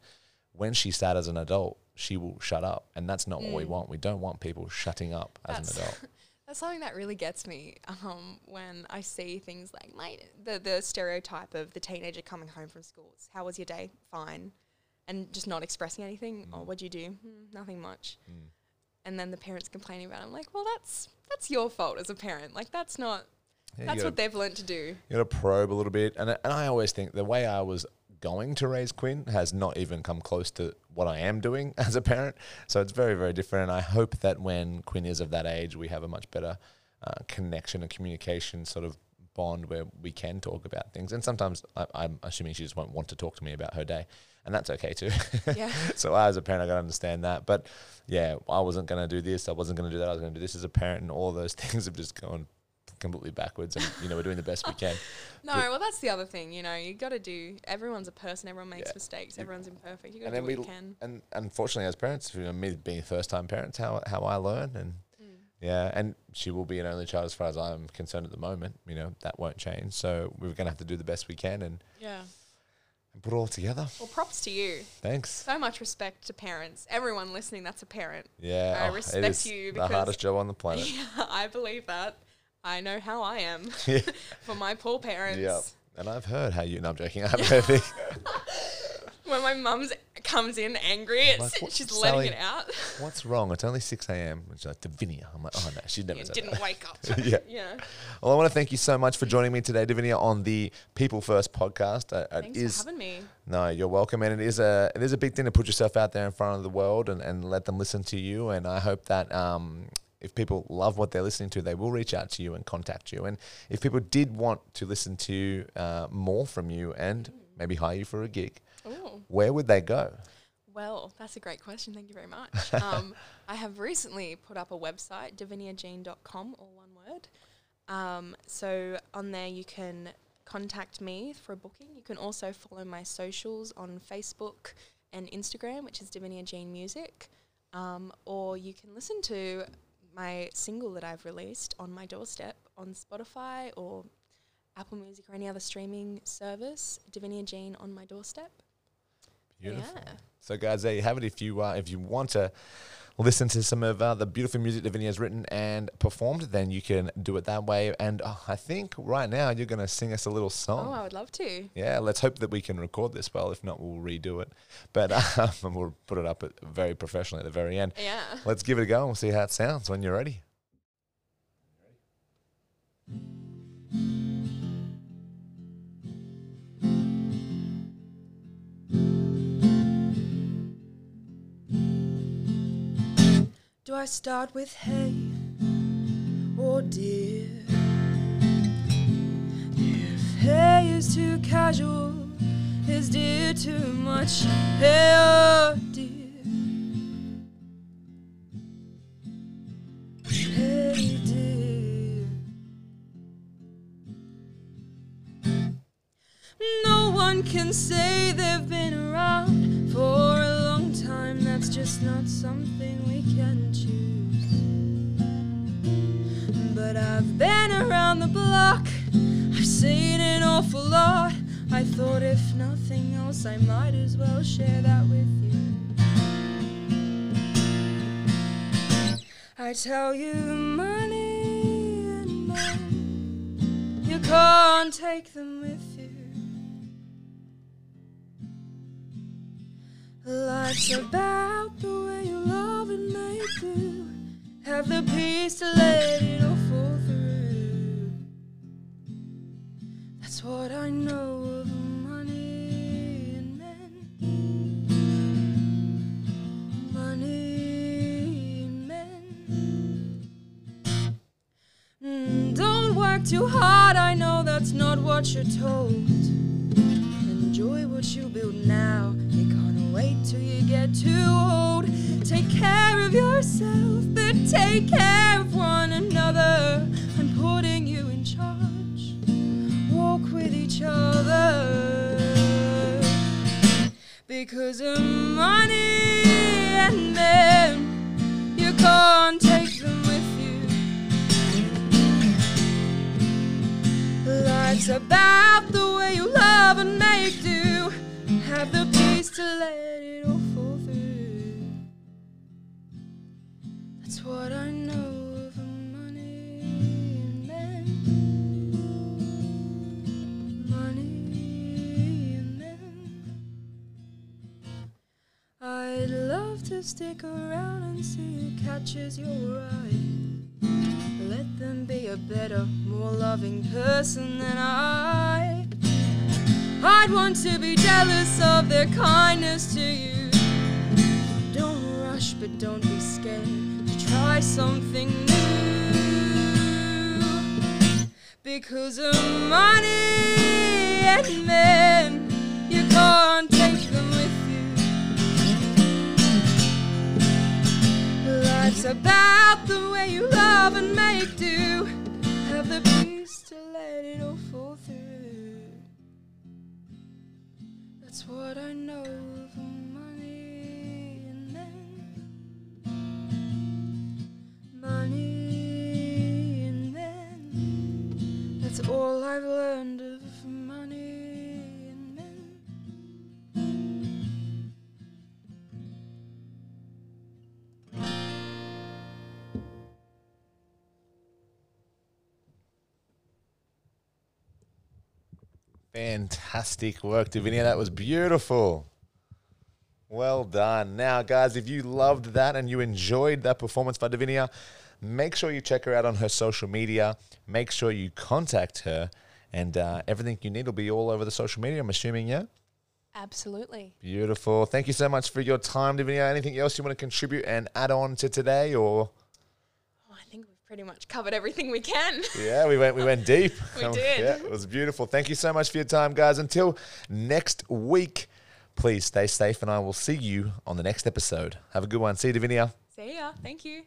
S1: when she's sad as an adult, she will shut up. And that's not what we
S2: Mm.
S1: want. We don't want people shutting up as an adult.
S2: That's something that really gets me um, when I see things like my the the stereotype of the teenager coming home from school. It's, How was your day? Fine, and just not expressing anything. Oh,
S1: Mm.
S2: what'd you do? "Hmm, nothing much.
S1: Mm.
S2: And then the parents complaining about. It. I'm like, well, that's that's your fault as a parent. Like that's not
S1: Yeah,
S2: that's
S1: gotta-
S2: what they've learnt to do.
S1: You got to probe a little bit, and and I always think the way I was going to raise Quinn has not even come close to what I am doing as a parent. So it's very very different, and I hope that when Quinn is of that age, we have a much better uh, connection and communication sort of bond where we can talk about things. And sometimes I, I'm assuming she just won't want to talk to me about her day, and that's okay too.
S2: Yeah.
S1: so I, as a parent, I got to understand that. But yeah, I wasn't going to do this. I wasn't going to do that. I was going to do this as a parent, and all those things have just gone completely backwards. And you know, we're doing the best we can.
S2: No,
S1: But-
S2: well, that's the other thing. You know, you got to do. Everyone's a person. Everyone makes
S1: Yeah.
S2: mistakes. Everyone's imperfect. You got
S1: And
S2: to do what
S1: we
S2: you can.
S1: and unfortunately, as parents, you know, me being first time parents, how how I learn and. Mm. Yeah, and she will be an only child as far as I'm concerned at the moment. You know, that won't change. So we're going to have to do the best we can and,
S2: Yeah.
S1: and put it all together.
S2: Well, props to you.
S1: Thanks.
S2: So much respect to parents. Everyone listening, that's a parent.
S1: Yeah,
S2: I
S1: oh,
S2: respect you
S1: the hardest job on the planet.
S2: Yeah, I believe that. I know how I am for my poor parents.
S1: yeah. And I've heard how you. No, I'm joking. Heard it.
S2: When my mum's comes in angry, it's,
S1: Like,
S2: she's
S1: Sally,
S2: letting it out.
S1: What's wrong? It's only 6 a.m. And she's like, Davinia. I'm like, oh, no, she never
S2: didn't
S1: that.
S2: wake up.
S1: Yeah.
S2: Yeah.
S1: Well, I want to thank you so much for joining me today, Davinia, on the People First podcast. Uh,
S2: Thanks
S1: is-
S2: for having me.
S1: No, you're welcome, and it is a it is a big thing to put yourself out there in front of the world and, and let them listen to you. And I hope that um, if people love what they're listening to, they will reach out to you and contact you. And if people did want to listen to uh, more from you and maybe hire you for a gig,
S2: Ooh.
S1: where would they go?
S2: Well, that's a great question. Thank you very much. um, I have recently put up a website, daviniajean.com, all one word. Um, so on there, you can contact me for a booking. You can also follow my socials on Facebook and Instagram, which is Davinia Jean Music. Um, or you can listen to my single that I've released on my doorstep on Spotify or Apple Music or any other streaming service. Davinia Jean on my doorstep.
S1: Beautiful.
S2: Yeah.
S1: So, guys, there you have it. If you uh, if you want to listen to some of uh, the beautiful music Davinia has written and performed, then you can do it that way. And uh, I think right now you're going to sing us a little song.
S2: Oh, I would love to.
S1: Yeah, let's hope that we can record this well. If not, we'll redo it. But um, and we'll put it up at very professionally at the very end.
S2: Yeah.
S1: Let's give it a go and we'll see how it sounds when you're ready.
S2: I start with hey or dear? If hey is too casual, is dear too much? Hey or dear? Hey dear. No one can say they've just not something we can choose. But I've been around the block, I've seen an awful lot. I thought if nothing else, I might as well share that with you. I tell you, money and men, you can't take them Life's about the way you love and make do. Have the peace to let it all fall through. That's what I know of money and men. Money and men. Mm, don't work too hard, I know that's not what you're told. Enjoy what you build now. Wait till you get too old. Take care of yourself, but take care of one another. I'm putting you in charge. Walk with each other. Because of money and men, you can't take them with you. Life's about the way you love and make do. Have the peace to let what I know of money and men. Money and men. I'd love to stick around and see who catches your eye. Let them be a better, more loving person than I. I'd want to be jealous of their kindness to you. Don't rush, but don't be scared try something new. because of money and men. You can't take them with you. Life's about the way you love and make do. Have the peace to let it all fall through. That's what I know of All I've learned of money and men.
S1: Fantastic work, Davinia. That was beautiful. Well done. Now, guys, if you loved that and you enjoyed that performance by Davinia, make sure you check her out on her social media. Make sure you contact her, and uh, everything you need will be all over the social media. I'm assuming, yeah.
S2: Absolutely.
S1: Beautiful. Thank you so much for your time, Davinia. Anything else you want to contribute and add on to today, or?
S2: Oh, I think we've pretty much covered everything we can.
S1: Yeah, we went we went deep.
S2: We
S1: Um,
S2: did.
S1: Yeah, it was beautiful. Thank you so much for your time, guys. Until next week, please stay safe, and I will see you on the next episode. Have a good one. See you, Davinia.
S2: See ya. Thank you.